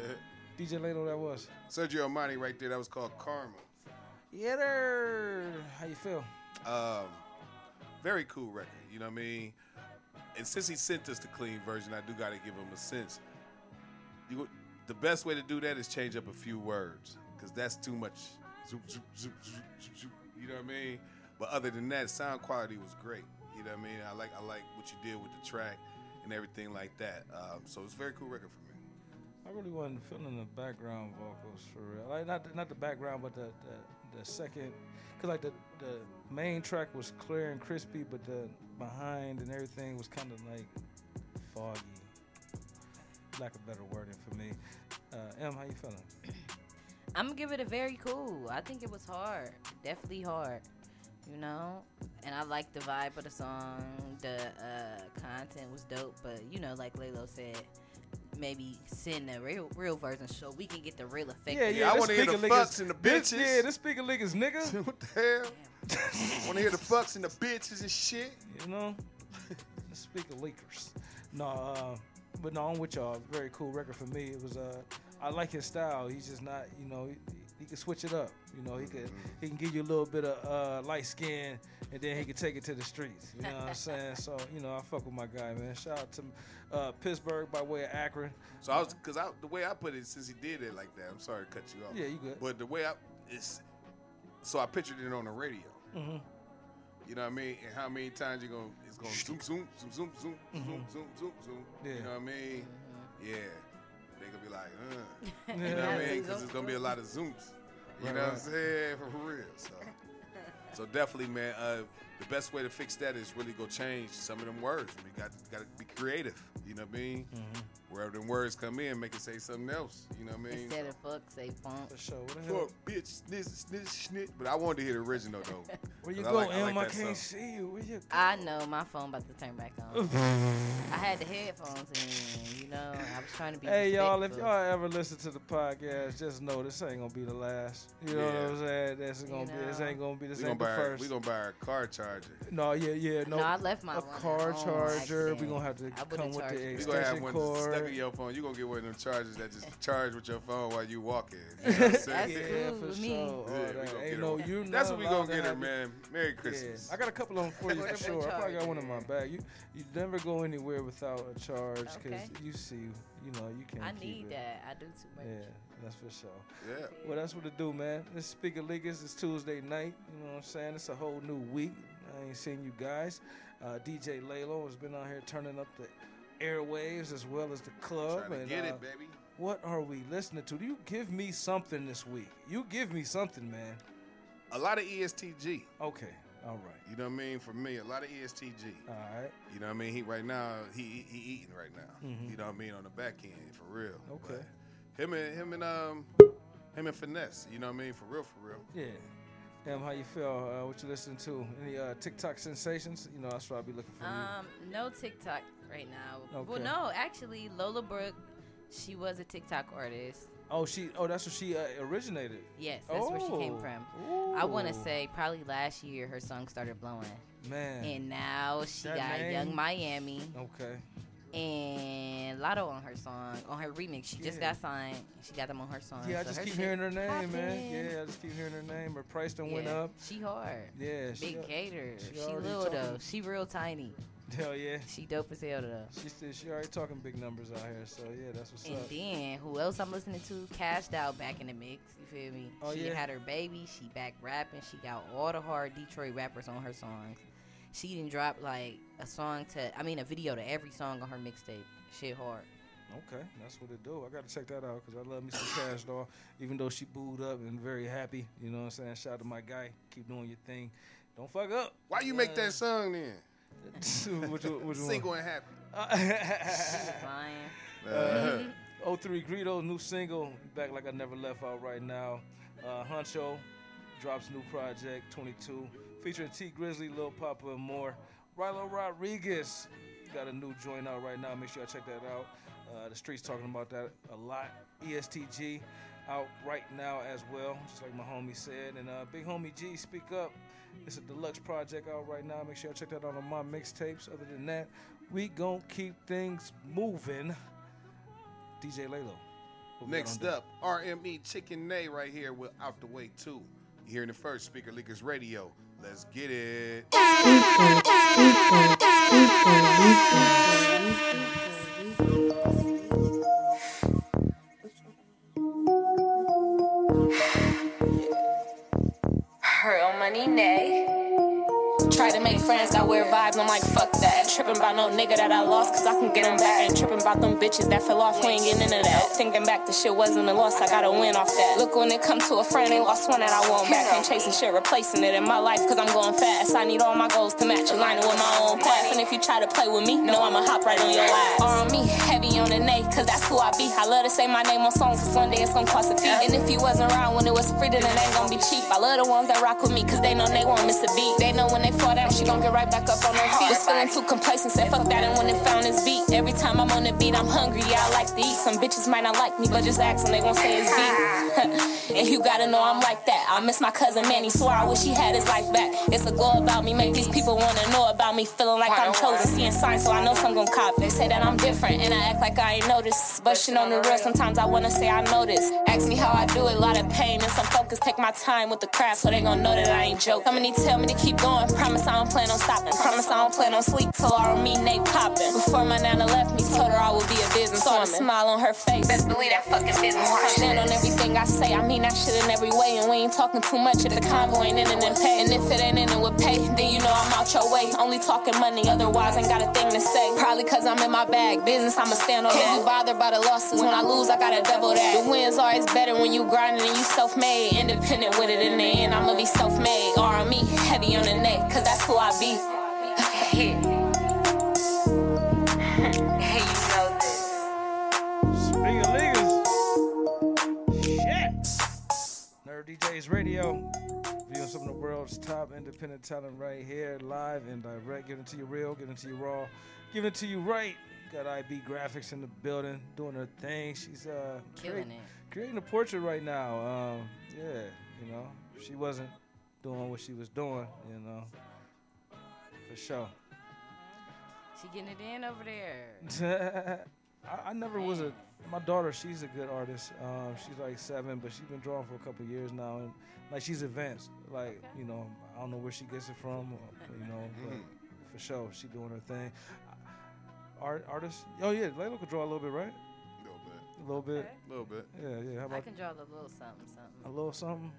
DJ Laylo, that was. Sergio Armani right there. That was called Karma. Yeah, there. How you feel? Um, very cool record. You know what I mean? And since he sent us the clean version, I do got to give him a sense. You, the best way to do that is change up a few words because that's too much. Zoop, zoop, zoop, zoop, zoop, zoop, you know what I mean? But other than that, sound quality was great. You know what I mean? I like I like what you did with the track and everything like that. Um, so it's a very cool record for me. I really wasn't feeling the background vocals for real. Like not the, not the background, but the the, the second, cause like the the main track was clear and crispy, but the behind and everything was kind of like foggy. Lack of better wording for me. Uh, M, how you feeling? I'm gonna give it a very cool. I think it was hard, definitely hard. You know, and I like the vibe of the song. The uh, content was dope, but you know, like Laylo said, maybe send the real real version so we can get the real effect. Yeah, yeah. I wanna hear the speaker fucks and the this- bitches. Yeah, this speaker niggas nigga. what the hell? Want to hear the fucks and the bitches and shit? You know, the speaker leakers. No, uh, but no, I'm with y'all. Very cool record for me. It was uh, I like his style. He's just not, you know, he can switch it up. You know, he mm-hmm. can he can give you a little bit of uh, light skin, and then he can take it to the streets. You know what I'm saying? So you know, I fuck with my guy, man. Shout out to uh, Pittsburgh by way of Akron. So I was because I the way I put it, since he did it like that, I'm sorry to cut you off. Yeah, you good. But the way I it's so I pictured it on the radio. Mm-hmm. You know what I mean? And how many times you gonna it's gonna zoom zoom zoom zoom zoom mm-hmm. zoom zoom zoom zoom. Yeah. You know what I mean? Mm-hmm. Yeah. They gonna be like, uh. You know what I mean? Because it's gonna be a lot of zooms. You know what I'm saying? For real. So, so definitely, man. Uh, the best way to fix that is really go change some of them words. We got got to be creative. You know what I mean? Mm-hmm. Wherever them words come in, make it say something else. You know what I mean? Instead of fuck, say funk. For sure. What the hell? Fuck, bitch, snitch, snitch, snitch. But I wanted to hear the original though. Where you 'Cause I go, like- I M? like I can't song. see you. Where you? I know my phone about to turn back on. I had the headphones in, you know. I was trying to be. Hey y'all, if y'all ever listen to the podcast, just know this ain't gonna be the last. You know what I'm saying? This is gonna be. This ain't gonna be. This we gonna ain't the buy our, first. we gonna buy our car charger. No, yeah, yeah, no. No, I left my a one at car home charger. We accident. gonna have to I would've come with charged the it. We gonna have extension one stuck in cord. your phone. You gonna get one of them chargers that just charge with your phone while you walking. You know what I'm saying? yeah, for sure. All Yeah, we that. gonna Ain't get no, her. you That's what we allowed gonna get her, man. Merry Yeah, Christmas. I got a couple of them for you for Portable sure. I probably got one in my bag. You you never go anywhere without a charge because Okay. you see, you know, you can't. I keep need it. that. I do too much. Yeah, that's for sure. Yeah. Well, that's what it do, man. This Speaker Leakers is Tuesday night. You know what I'm saying? It's a whole new week. I ain't seen you guys. Uh, DJ Laylo has been out here turning up the airwaves as well as the club. Trying to and, get uh, it, baby. What are we listening to? Do you give me something this week. You give me something, man. A lot of ESTG. Okay, all right. You know what I mean? For me, a lot of ESTG. All right. You know what I mean? He right now, he he eating right now. Mhm. You know what I mean? On the back end, for real. Okay. Him and him and um him and finesse. You know what I mean? For real, for real. Yeah. Em, how you feel? Uh, what you listening to? Any uh, TikTok sensations? You know, that's what I'll be looking for. you. Um, no TikTok right now. Well, no, actually, Lola Brooke, she was a TikTok artist. Oh, she. Oh, that's where she uh, originated. Yes, that's where she came Oh. from. I want to say probably last year her song started blowing. Man. And now she That got name- Young Miami Okay. and Latto on her song, on her remix. She just got signed. She got them on her song. Yeah, I So just keep hearing her name, man. Yeah, I just keep hearing her name. Her price done went up. She hard. Yeah, she Big gator. she She, little though. She real tiny. Hell yeah. She dope as hell though. She still, she already talking big numbers out here, so yeah, that's what's And up. And then who else I'm listening to? Kash Doll back in the mix. You feel me? Oh, she yeah? had her baby. She back rapping. She got all the hard Detroit rappers on her songs. She didn't drop like a song to, I mean, a video to every song on her mixtape. Shit hard. Okay, that's what it do. I got to check that out because I love me some Kash Doll. Even though she booed up and very happy, you know what I'm saying. Shout out to my guy. Keep doing your thing. Don't fuck up. Why you make that song then? Which, one- which one? Single and happy. Uh, 03 Greedo, new single, back like I never left out right now. Uh, Huncho drops new project 22, featuring Tee Grizzley, Lil Papa, and more. Rylo Rodriguez got a new joint out right now. Make sure y'all check that out. Uh, the streets talking about that a lot. ESTG out right now as well, just like my homie said. And uh, Big Homie G, Speak Up. It's a deluxe project out right now. Make sure y'all check that out on my mixtapes. Other than that, we gon' keep things moving. DJ Laylo. what we got Next up, RME Chicken Nae right here with Out the Way 2. You hearing it first, Speaker Leakers Radio. Let's get it. Real money, Try to make friends, vibes, I'm like, fuck that. Tripping about no nigga that I lost, cause I can get him back. Ain't tripping about them bitches that fell off, we ain't getting into that. Thinking back, the shit wasn't a loss, I gotta win off that. Look, when it come to a friend, they lost one that I want back. Ain't chasing shit, replacing it in my life, cause I'm going fast. I need all my goals to match, aligning with my own path. And if you try to play with me, know I'ma hop right on your ass. Or on me, heavy on the nay, cause that's who I be. I love to say my name on songs, cause one day it's gonna cost a fee. And if you wasn't around when it was free, then it ain't gonna be cheap. I love the ones that rock with me, cause they know they won't miss a beat. They know when they fall down, she gon' get right back up on. Was feeling too complacent, said fuck that, and when it found its beat, every time I'm on the beat, I'm hungry, yeah, I like to eat. Some bitches might not like me, but just ask them, they gon' say it's beef. and you gotta know I'm like that. I miss my cousin Manny, swore I wish he had his life back. It's a glow about me, make these people wanna know about me, feeling like I'm chosen, seeing signs, so I know some gon' cop. They say that I'm different, and I act like I ain't noticed. But shit on the real, sometimes I wanna say I noticed. Ask me how I do it, a lot of pain and some focus. Take my time with the craft, so they gon' know that I ain't joking. Somebody tell me to keep going, promise I don't plan on stopping. Promise I don't plan on sleep till I don't they popping. Before my nana left me, told her I would be a business Saw the smile on her face. Best believe that fucking business woman. Stand on everything I say, I mean that shit in every way. And we ain't talking too much if the convo ain't in it and pay. And if it ain't in it with pay, then you know I'm out your way. Only talking money, otherwise ain't got a thing to say. Probably cause I'm in my bag. Business, I'ma stand on Can't be bothered by the losses. When I lose, I gotta double that. The win's always better when you grinding and you self-made. Independent with it in the end, I'ma be self-made. R me, heavy on the neck, cause that's who I be. DJs Radio, viewing some of the world's top independent talent right here, live and direct. Giving it to you real, giving it to you raw, giving it to you right. Got IB Graphics in the building, doing her thing. She's uh Killing create- it. creating a portrait right now. Um, yeah, you know, she wasn't doing what she was doing, you know, for sure. She getting it in over there. I, I never was a. My daughter, she's a good artist. Um, she's like seven, but she's been drawing for a couple years now, and like she's advanced. Like you know, I don't know where she gets it from. Or, you know, but for sure, she doing her thing. Art artist. Oh yeah, Layla could draw a little bit, right? A little bit. A little bit. Yeah, yeah. How I can draw a little something, something. a little something?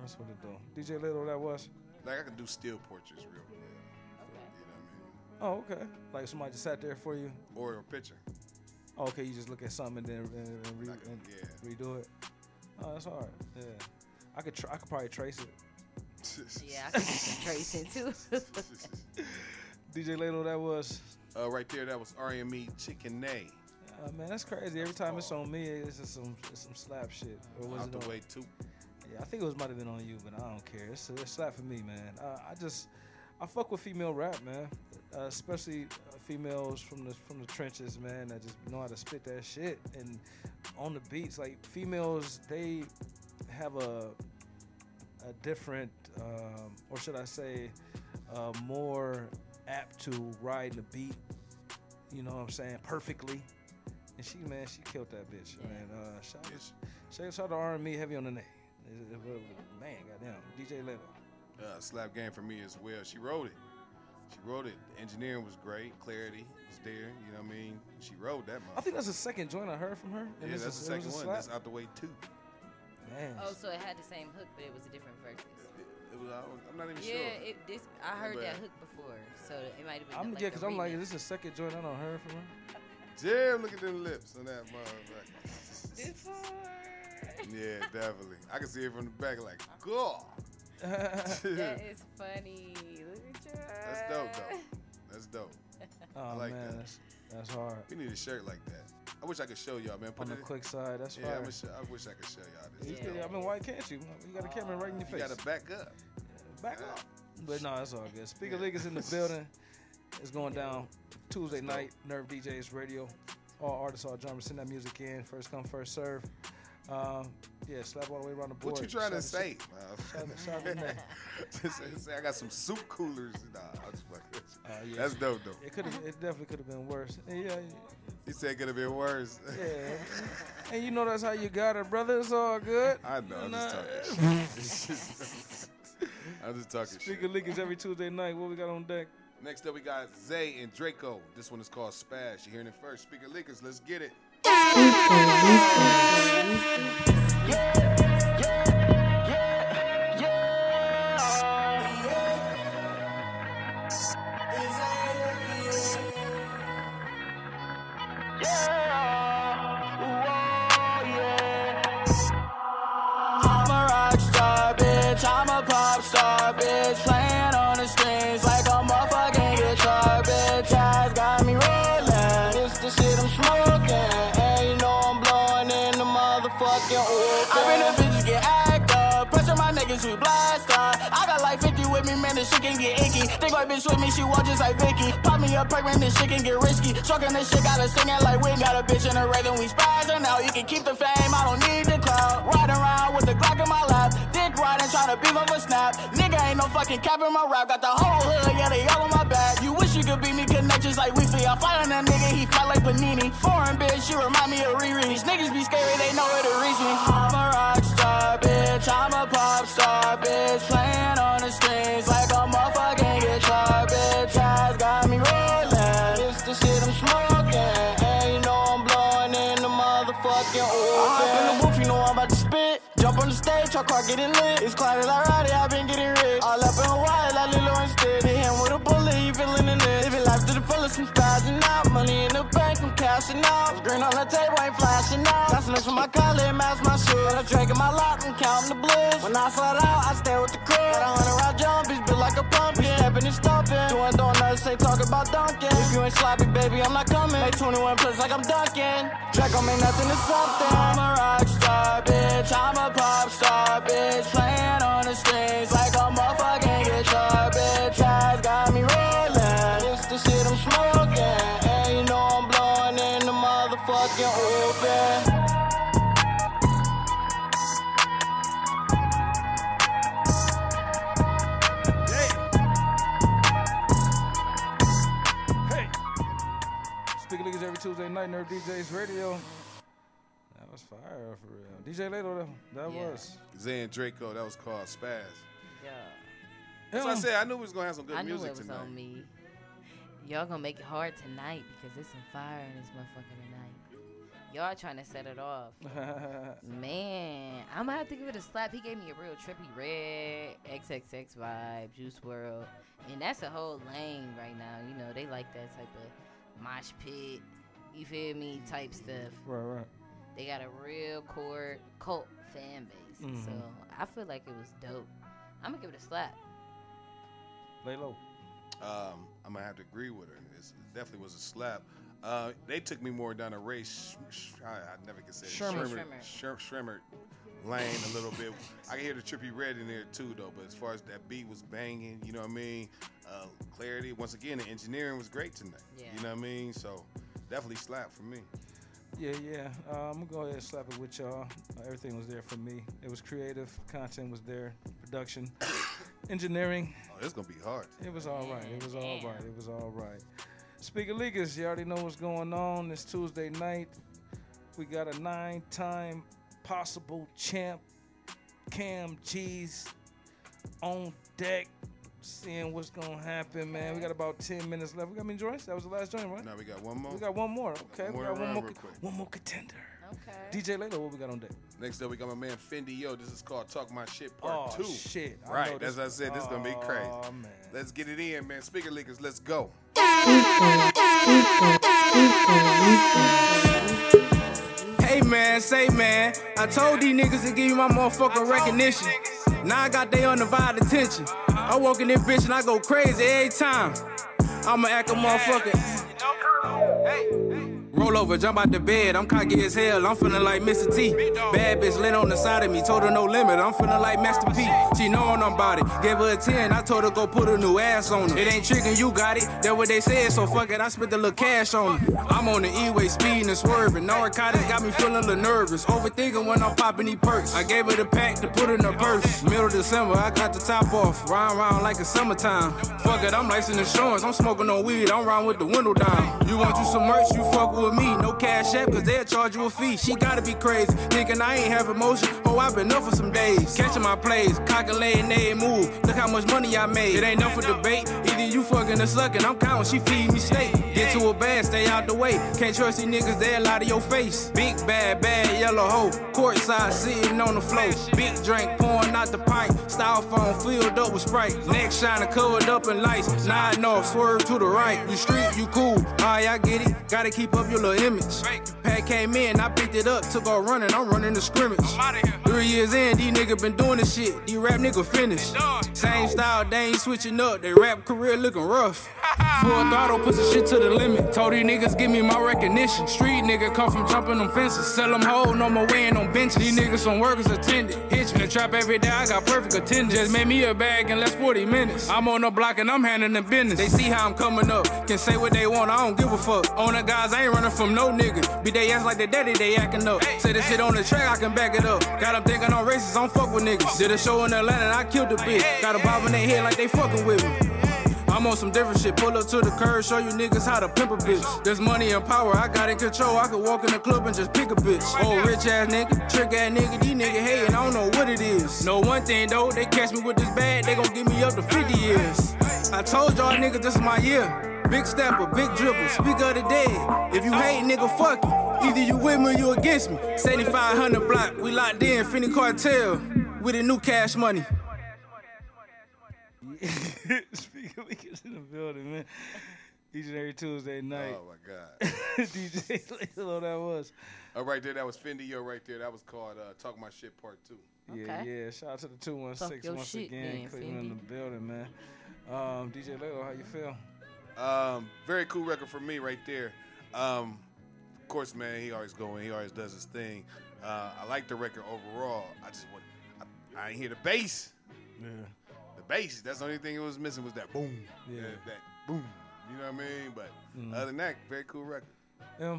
That's what it do. DJ Little, that was. Like I can do still portraits real quick. Oh, okay. Like somebody just sat there for you. Or a picture. Oh, okay, you just look at something and then and, and, re, and redo it. Oh, that's hard. Yeah, I could. Tr- I could probably trace it. Yeah, I can trace it too. DJ Ladle, that was. Uh, right there, that was RME Chicken Nae. Uh, man, that's crazy. Every time it's on me, it's just some it's some slap shit. Or was Out it the on- way too. Yeah, I think it was might have been on you, but I don't care. It's a, it's a slap for me, man. Uh, I just I fuck with female rap, man. Uh, especially uh, females from the from the trenches, man. That just know how to spit that shit and on the beats. Like females, they have a a different, um, or should I say, uh, more apt to ride the beat. You know what I'm saying? Perfectly. And she, man, she killed that bitch, man. Uh, shout, shout, shout out to R&B heavy on the neck. Man, goddamn, DJ Leto. Uh, slap game for me as well. She wrote it. She wrote it. The engineering was great. Clarity was there. You know what I mean? She wrote that. I think that's the second joint I heard from her. and Yeah, that's is- the second one. That's out the way too. Man. Oh, so it had the same hook, but it was a different verse. It was, I don't- I'm not even yeah, sure. it, this I heard But- that hook before, so it might have been. I'm like yeah, the because I'm like, remix. is this the second joint I don't heard from her? Damn, look at them lips on that motherfucker. yeah, definitely. I can see it from the back, like, God. that is funny. Look at you. That's dope, though. That's dope. Oh I like man, that. that's, that's hard. We need a shirt like that. I wish I could show y'all, man. Put On the it- quick side, that's right. yeah, fire. I'm sh- I wish I could show y'all this. You It's could- dope. I mean, why can't you? You got a camera right in your face. You gotta back up. Back up. But no, it's all good. Speaker League is in the building. It's going down Tuesday night. Nerve DJs Radio. All artists, all drummers, Send that music in. First come, first serve. Um, yeah, slap all the way around the board. What you trying to say? out to- shout out to Renee. Just say I got some soup coolers. Nah, I'm just fucking. Uh, yeah. That's dope, though. It could have. It definitely could have been worse. And yeah, He said it could have been worse. yeah. and you know that's how you got it, brother. It's all good. I know. I'm just Nah. talking. I'm just talking shit. Speaker League every Tuesday night. What we got on deck? Next up, we got Zae and Drak-O. This one is called Spaz. You're hearing it first. Speaker Leakers, let's get it. I'm This shit can get icky. Think my bitch with me, she walk just like Vicky. Pop me up, pregnant, this shit can get risky. Trucking this shit, gotta sing it like we Got a bitch in a rhythm, we spazzing now. You can keep the fame, I don't need the clout. Riding around with the Glock in my lap. Dick riding, trying to beef up a snap. Nigga ain't no fucking cap in my rap. Got the whole hood, yeah, they all on my back. You wish you could beat me, connections like Weasley. I fight on that nigga, he fight like Panini. Foreign bitch, you remind me of Riri. These niggas be scary, they know where to reach me. I'm a rock star, bitch. I'm a pop star, bitch. Playing on the strings motherfucking oil. I in the booth, you know I'm about to spit. Jump on the stage, truck car getting lit. It's cloudy like Roddy, i been getting rich. All up in Hawaii like Lilo Stitch. Hit him with a bullet, he feeling in it. Living life to the fullest, I'm spazzing out. Money in the bank, I'm cashing out. Green on the table, ain't flashing out. That's next for my collar, match my shoes. Got a drink in my lap, I'm counting the blues. When I slide out, I stay with the crew. Got a hundred round jumpies, built like a pumpkin. Stepping and stomping. Doing donuts, ain't talking about dunking. If you ain't sloppy, baby, I'm not coming. Make 21 plus like I'm dunking. Draco make nothing to something. I'm a rock star, bitch. I'm a pop star, bitch. Playing on the strings like night. Nerve DJs Radio. That was fire for real. DJ Lato, that, that Yeah. was. Zae and Drak-O, that was called Spaz. Yeah. That's what I said. I knew we was gonna have some good I knew music it was tonight. on me. Y'all gonna make it hard tonight because there's some fire in this motherfucker tonight. Y'all trying to set it off. Man, I'm gonna have to give it a slap. He gave me a real Trippie Redd XXX vibe, Juice WRLD, and that's a whole lane right now. You know they like that type of mosh pit, you feel me, type stuff. Right, right. They got a real core cult fan base, Mhm. so I feel like it was dope. I'm gonna give it a slap. Lay low. Um, I'm gonna have to agree with her. It's, it definitely was a slap. Uh, they took me more down a race. Sh- sh- I, I never can say it. Shermer. Shermer. Shermer lane a little bit. I can hear the Trippie Redd in there too, though. But as far as that beat was banging, you know what I mean. Uh, clarity. Once again, the engineering was great tonight. Yeah. You know what I mean. So definitely slap for me. Yeah, yeah. Uh, I'm gonna go ahead and slap it with y'all. Uh, everything was there for me. It was creative. Content was there. Production, engineering. Oh, it's gonna be hard. It was all right. It was all right. It was all right. Speaker Leakers, you already know what's going on. This Tuesday night, we got a nine-time possible champ, Kam Geez, on deck. Seeing what's gonna happen, man. We got about ten minutes left. We got me Joyce. That was the last joint, right? Now we got one more. We got one more. Okay, More we got one more. co- One more contender. Okay. DJ Laylo, what we got on deck? Next up, we got my man Ffendiyo. This is called Talk My Shit Part Oh, Two. shit. I know Right, this- that's what I said. This is gonna be oh, crazy. Oh, man. Let's get it in, man. Speaker leakers, let's go. Hey man, say man, I told these niggas to give you my motherfucking recognition. Now I got they undivided attention. I walk in this bitch and I go crazy every time. I'ma act a motherfucker. Roll over, jump out the bed. I'm cocky as hell. I'm feeling like Mr. T. Bad bitch lit on the side of me. Told her no limit. I'm feeling like Master P. She knowin' I'm about it. Gave her a 10. I told her go put a new ass on her. It ain't tricking, you got it. That what they said, so fuck it. I spent a little cash on her. I'm on the E-way speeding and swerving. Narcotics got me feeling a little nervous. Overthinking when I'm popping these perks. I gave her the pack to put in her purse. Middle December, I got the top off. Round round like it's summertime. Fuck it, I'm licensed insurance. I'm smoking on weed. I'm round with the window down. You want you some merch? You fuck with me. No cash app, cause they'll charge you a fee. She gotta be crazy. Thinking I ain't have emotion. Oh, I've been up for some days. Catching my plays. Calculating they move. Look how much money I made. It ain't enough for debate. Either you fucking or sucking. I'm counting. She feed me steak. Get to a bag, stay out the way. Can't trust these niggas, they'll lie to your face. Big bad, bad yellow hoe. Courtside sitting on the floor. Big drink pouring out the pipe. Styrofoam filled up with Sprite. Neck shining covered up in lights. Nine off, swerve to the right. You street, you cool. Alright, I get it. Gotta keep up your little image. Pat came in, I picked it up, took off running. I'm running the scrimmage. Three years in, these niggas been doing this shit. These rap niggas finished. Same style, they ain't switching up. They rap career looking rough. Full throttle, put the shit to the limit. Told these niggas give me my recognition. Street nigga come from jumping them fences. Sell them whole, no more weighing on benches. These niggas some workers attended. Hitch me the trap every day, I got perfect attendance. Just made me a bag in less 40 minutes. I'm on the block and I'm handling the business. They see how I'm coming up. Can say what they want, I don't give a fuck. On the guys, I ain't running from no nigga. Be they ass like their daddy, they acting up. Say this shit on the track, I can back it up. Got them thinking I'm racist, I don't fuck with niggas. Did a show in Atlanta, I killed the bitch. Got a bob in their head like they fucking with me. I'm on some different shit. Pull up to the curb, show you niggas how to pimp a bitch. There's money and power, I got in control. I could walk in the club and just pick a bitch. Oh, rich ass nigga, trick ass nigga, these niggas hating, I don't know what it is. Know one thing though, they catch me with this bag, they gon' give me up to 50 years. I told y'all niggas this is my year. Big stepper, big dripper, speak of the dead. If you hate, nigga, fuck you. Either you with me or you against me. 7500 block, we locked in, Finny Cartel, with the new cash money. Speaker Leakers in the building, man. Each and every Tuesday night. Oh my God. DJ Laylo, that was. Oh, right there, that was Ffendiyo right there. That was called uh, Talk My Shit Part Two. Yeah, yeah. Shout out to the 216 once shit, again. man, Cleveland in the building, man. Um, DJ Laylo, how you feel? Um, very cool record for me right there. Um, of course, man, he always going. He always does his thing. Uh, I like the record overall. I just want. I, I ain't hear the bass. Yeah. The bass. That's the only thing it was missing was that boom. Yeah. That, that boom. You know what I mean? But Mhm. other than that, very cool record. Yeah.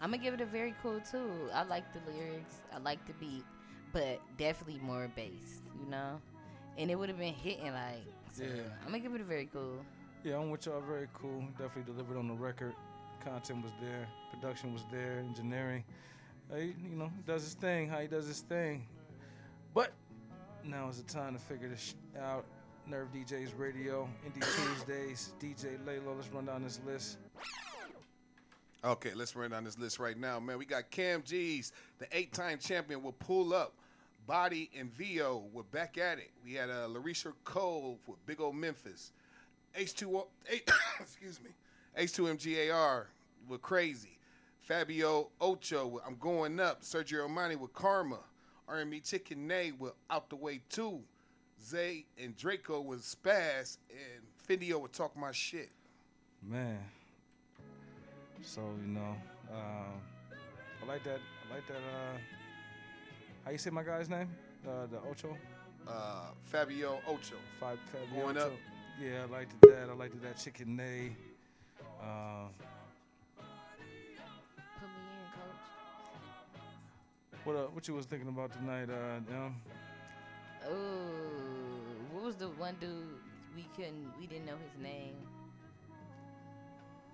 I'm gonna give it a very cool too. I like the lyrics. I like the beat, but definitely more bass. You know, and it would have been hitting like. So Yeah. I'm gonna give it a very cool. Yeah, I'm with y'all. Very cool. Definitely delivered on the record. Content was there. Production was there. Engineering. Uh, he, you know, he does his thing. How he does his thing. But now is the time to figure this sh- out. Nerve DJs Radio, Indie Tuesdays, DJ Laylo. Let's run down this list. Okay, let's run down this list right now, man. We got Kam Geez, the eight-time champion, will pull up. Body and VO, we're back at it. We had uh, LaResha Cole with Big Old Memphis. H2O, H, excuse me, H2MG-AR with Krazy. Fabio Ocho with I'm Going Up. Sergio Armani with Karma. R&B Chicken Nae with Out the Way 2. Zae and Drak-O with Spaz. And Ffendiyo with Talk My Shit. Man. So you know, um, I like that. I like that. Uh, how you say my guy's name? Uh, the Ocho. Uh, Fabio Ocho. Five, Fabio Going Ocho. up. Yeah, I liked that. I liked that Chicken Nae. Uh, Put me in, coach. what uh, what you was thinking about tonight? Uh, um, Oh, what was the one dude we couldn't, we didn't know his name?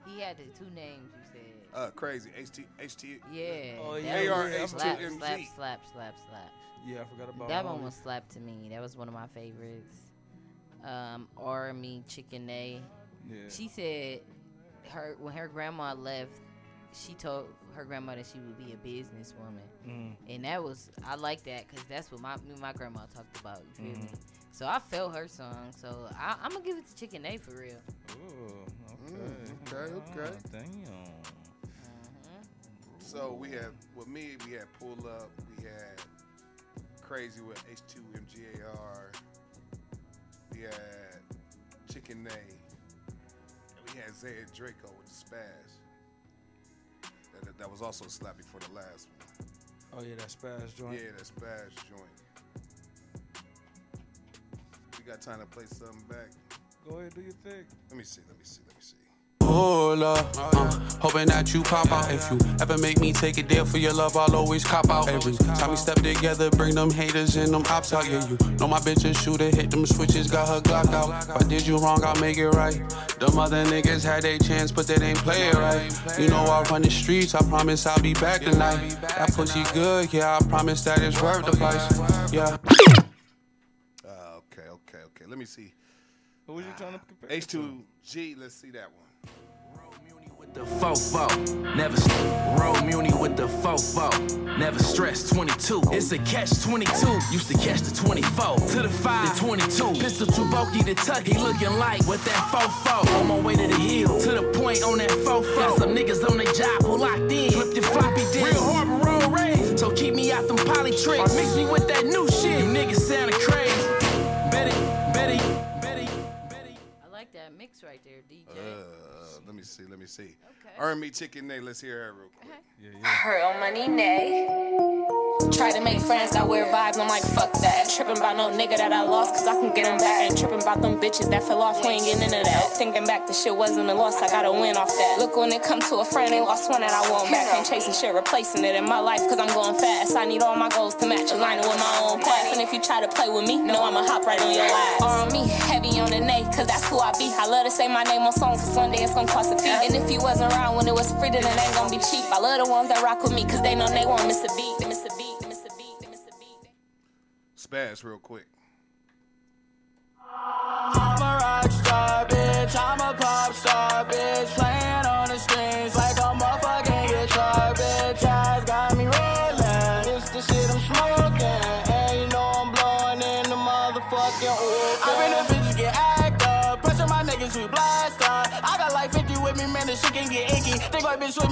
He had the two names you said. Uh, crazy. HT, HT. Yeah. Oh, yeah, one yeah, was I'm slap, slap, slap, slap, slap. yeah, I forgot about That all one was these. slap to me. That was one of my favorites. Um, Army Chicken A. Yeah. She said her when her grandma left, she told her grandma that she would be a businesswoman, Mm. and that was I like that because that's what my me my grandma talked about. You feel me? Mhm. So I felt her song. So I, I'm gonna give it to Chicken A for real. Ooh, okay. Mm, okay, okay. Ah, damn. So we had with me, we had pull up, we had Krazy with H2 MGAR, we had Chicken Nae, and had Zae and Drak-O with the Spaz. That, that, was also slappy for the last one. Oh yeah, that spaz joint. Yeah, that Spaz joint. We got time to play something back. Go ahead, do your thing. Let me see, let me see, let me see. Pull up, uh, hoping that you pop out. If you ever make me take a deal for your love, I'll always cop out. Every time we step together, bring them haters and them ops out. Yeah, you know my bitch a shooter, hit them switches, got her Glock out. If I did you wrong, I'll make it right. Them other niggas had their chance, but they ain't play it right. You know I run the streets, I promise I'll be back tonight. That pussy good, yeah, I promise that it's worth the price. Yeah. Uh, okay, okay, okay. Let me see. Who was you trying to compare? H2G, let's see that one. The fofo, never roll muni with the fofo, never stress 22. It's a catch 22. Used to catch the 24 to the 5 to 22. Pistol too bulky to tuck. He looking like with that fofo. On my way to the hill, to the point on that fofo. Got some niggas on their job who locked in. Flip your floppy disk. Real harbor road raised. So keep me out them poly tricks. Or mix me with that new shit. You niggas sounding crazy. Like right there, DJ. Uh, let me see, let me see. Earn me Chicken Nae. Let's hear her real quick. Yeah, Her money nay. Try to make friends, got wear vibes. I'm like, fuck that. Tripping about no nigga that I lost, cause I can get him back. Ain't tripping about them bitches that fell off, we ain't getting into that. Thinking back, the shit wasn't a loss, I gotta win off that. Look, when it comes to a friend, they lost one that I want back. Ain't chasing shit, replacing it in my life, cause I'm going fast. I need all my goals to match, aligning with my own path. And if you try to play with me, know I'ma hop right on your ass. Or on me, heavy on the nay, cause that's who I be. I love to say my name on songs, cause one day it's gonna cost a fee. And if you wasn't around when it was free, then it ain't gonna be cheap. I love the ones that rock with me, cause they know they won't miss a beat. They miss a beat, they miss a beat, they miss a beat. Spaz real quick. I'm a rock star, bitch. I'm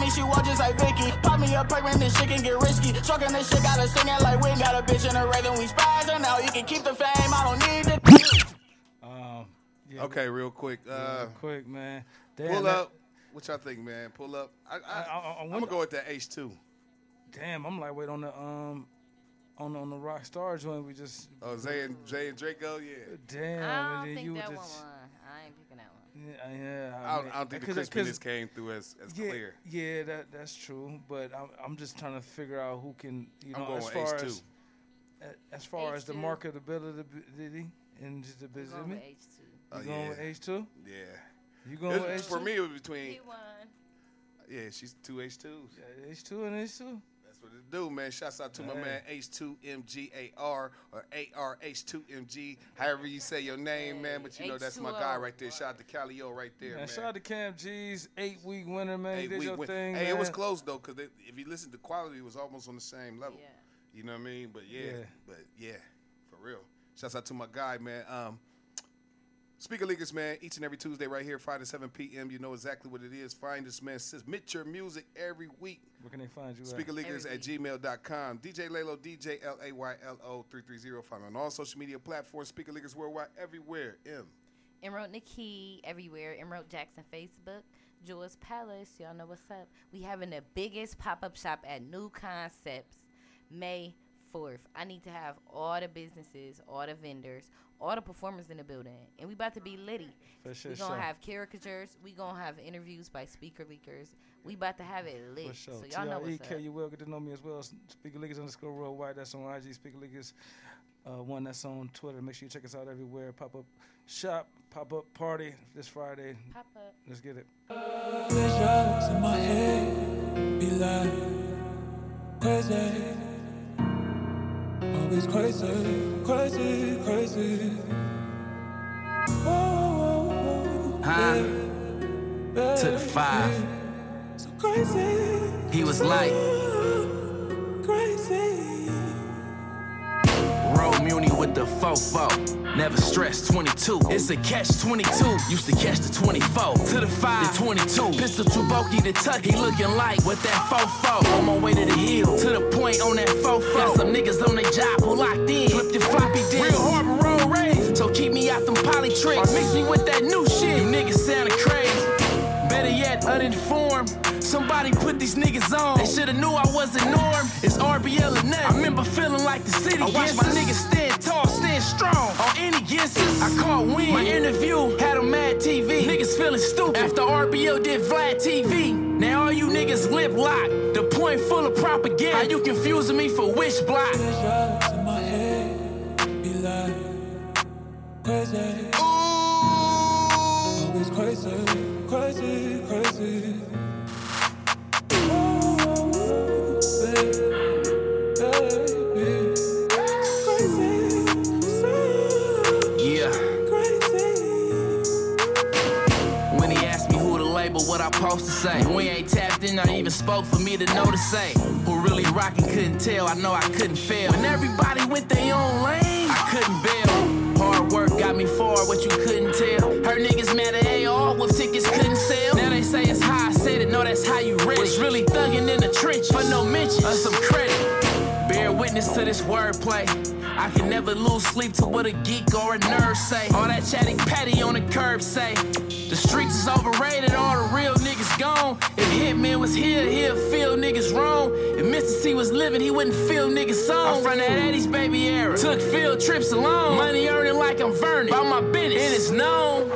me, she walk just like Vicky. Pop me a perk, man. This shit can get risky. Trucking this shit, gotta sing it like we got a bitch in a rhythm. We spazzing now. You can keep the fame. I don't need it. Um, yeah, Okay, real quick. Uh, yeah, quick, man. Damn, pull that- up. What y'all think, man? Pull up. I, I, I- I- I am gonna go with that H2. Damn, I'm like wait on the um on on the rock star joint. We just Oh, Zay and Zay and Draco. Yeah. damn. I don't and then think you that just, won. I ain't picking that one. Yeah, yeah. I don't, mean, I don't think the 'cause- crispiness 'cause- came through as, as yeah, clear. Yeah, that that's true. But I'm I'm just trying to figure out who can you I'm know going as with far H2. as as far as the marketability and just the We're business. going with H2. Oh, going yeah. with H two? Yeah. You going It with was- H for me, it was between. He won. Yeah, she's two H2s. H two and H two. That's what it do, man. Shouts out to my man H2MG-AR or ARH2MG, however you say your name, man. But you know that's my guy right there. Shout out to Calio right there, Man, man. shout out to Kam Geez eight week winner, man. Hey, you did your went- thing. hey, it was man. close though, cause if you listen, the quality it was almost on the same level. Yeah. You know what I mean? But yeah, Yeah. but yeah, for real. Shouts out to my guy, man. Um, Speaker Leakers, man, each and every Tuesday right here, 5 to 7 p.m. You know exactly what it is. Find us, man. Submit your music every week. Where can they find you? at? Speakerleakers at gmail.com. DJ Laylo, DJ L A Y L O 330. Find on all social media platforms. Speaker Leakers worldwide, everywhere. M. Emerald Neki everywhere. Emerald Jackson Facebook. Jules Palace. Y'all know what's up. We having the biggest pop up shop at New Concepts May 4th. I need to have all the businesses, all the vendors, all the performers in the building. And we about to be litty. For sure, we gonna sure. have caricatures. We gonna have interviews by speaker leakers. We about to have it lit. For sure. So y'all know what's T-R-E-K, up. you will get to know me as well. Speaker Leakers underscore worldwide. That's on IG. Speaker Leakers. Uh, one that's on Twitter. Make sure you check us out everywhere. Pop up shop, pop up party this Friday. Pop up. Let's get it. Visions in my head be like crazy. Always crazy, crazy, crazy. Oh, Huh? To the five. So crazy. He was like, Muni with the fofo. Never stress 22. It's a catch 22. Used to catch the 24. To the 5. The 22. Pistol too bulky to tuck. He looking like with that fofo. On my way to the hill. To the point on that fofo. Got some niggas on their job who locked in. Flip your floppy disk. Real harbor road raised. So keep me out them poly tricks. Or mix me with that new shit. You niggas sounding crazy. Better yet, uninformed. Somebody put these niggas on. They shoulda knew I wasn't norm. It's RBL and nothing. I remember feeling like the city. I watched my niggas stand strong. On any guesses, I caught wind. My interview had a mad TV. Niggas feeling stupid. After RBO did Vlad TV. Now all you niggas lip lock. The point full of propaganda. How you confusing me for which block? Like crazy. Crazy, crazy, crazy. Oh, baby, to say. We ain't tapped in, not even spoke for me to know to say. Who really rockin' couldn't tell, I know I couldn't fail. When everybody went their own lane, I couldn't bail. Hard work got me far, what you couldn't tell. Her niggas mad at AR, with tickets couldn't sell. Now they say it's how I said it, no, that's how you read it. Was really thuggin' in the trench, for no mention of some credit. Bear witness to this wordplay. I can never lose sleep to what a geek or a nerd say. All that chatty patty on the curb say. The streets is overrated, all the real niggas gone. If Hitman was here, he'll feel niggas wrong. If Mr. C was living, he wouldn't feel niggas song. I'm from that Eddie's baby era. Took field trips alone. Money earning like I'm Vernon. About my business, and it's known.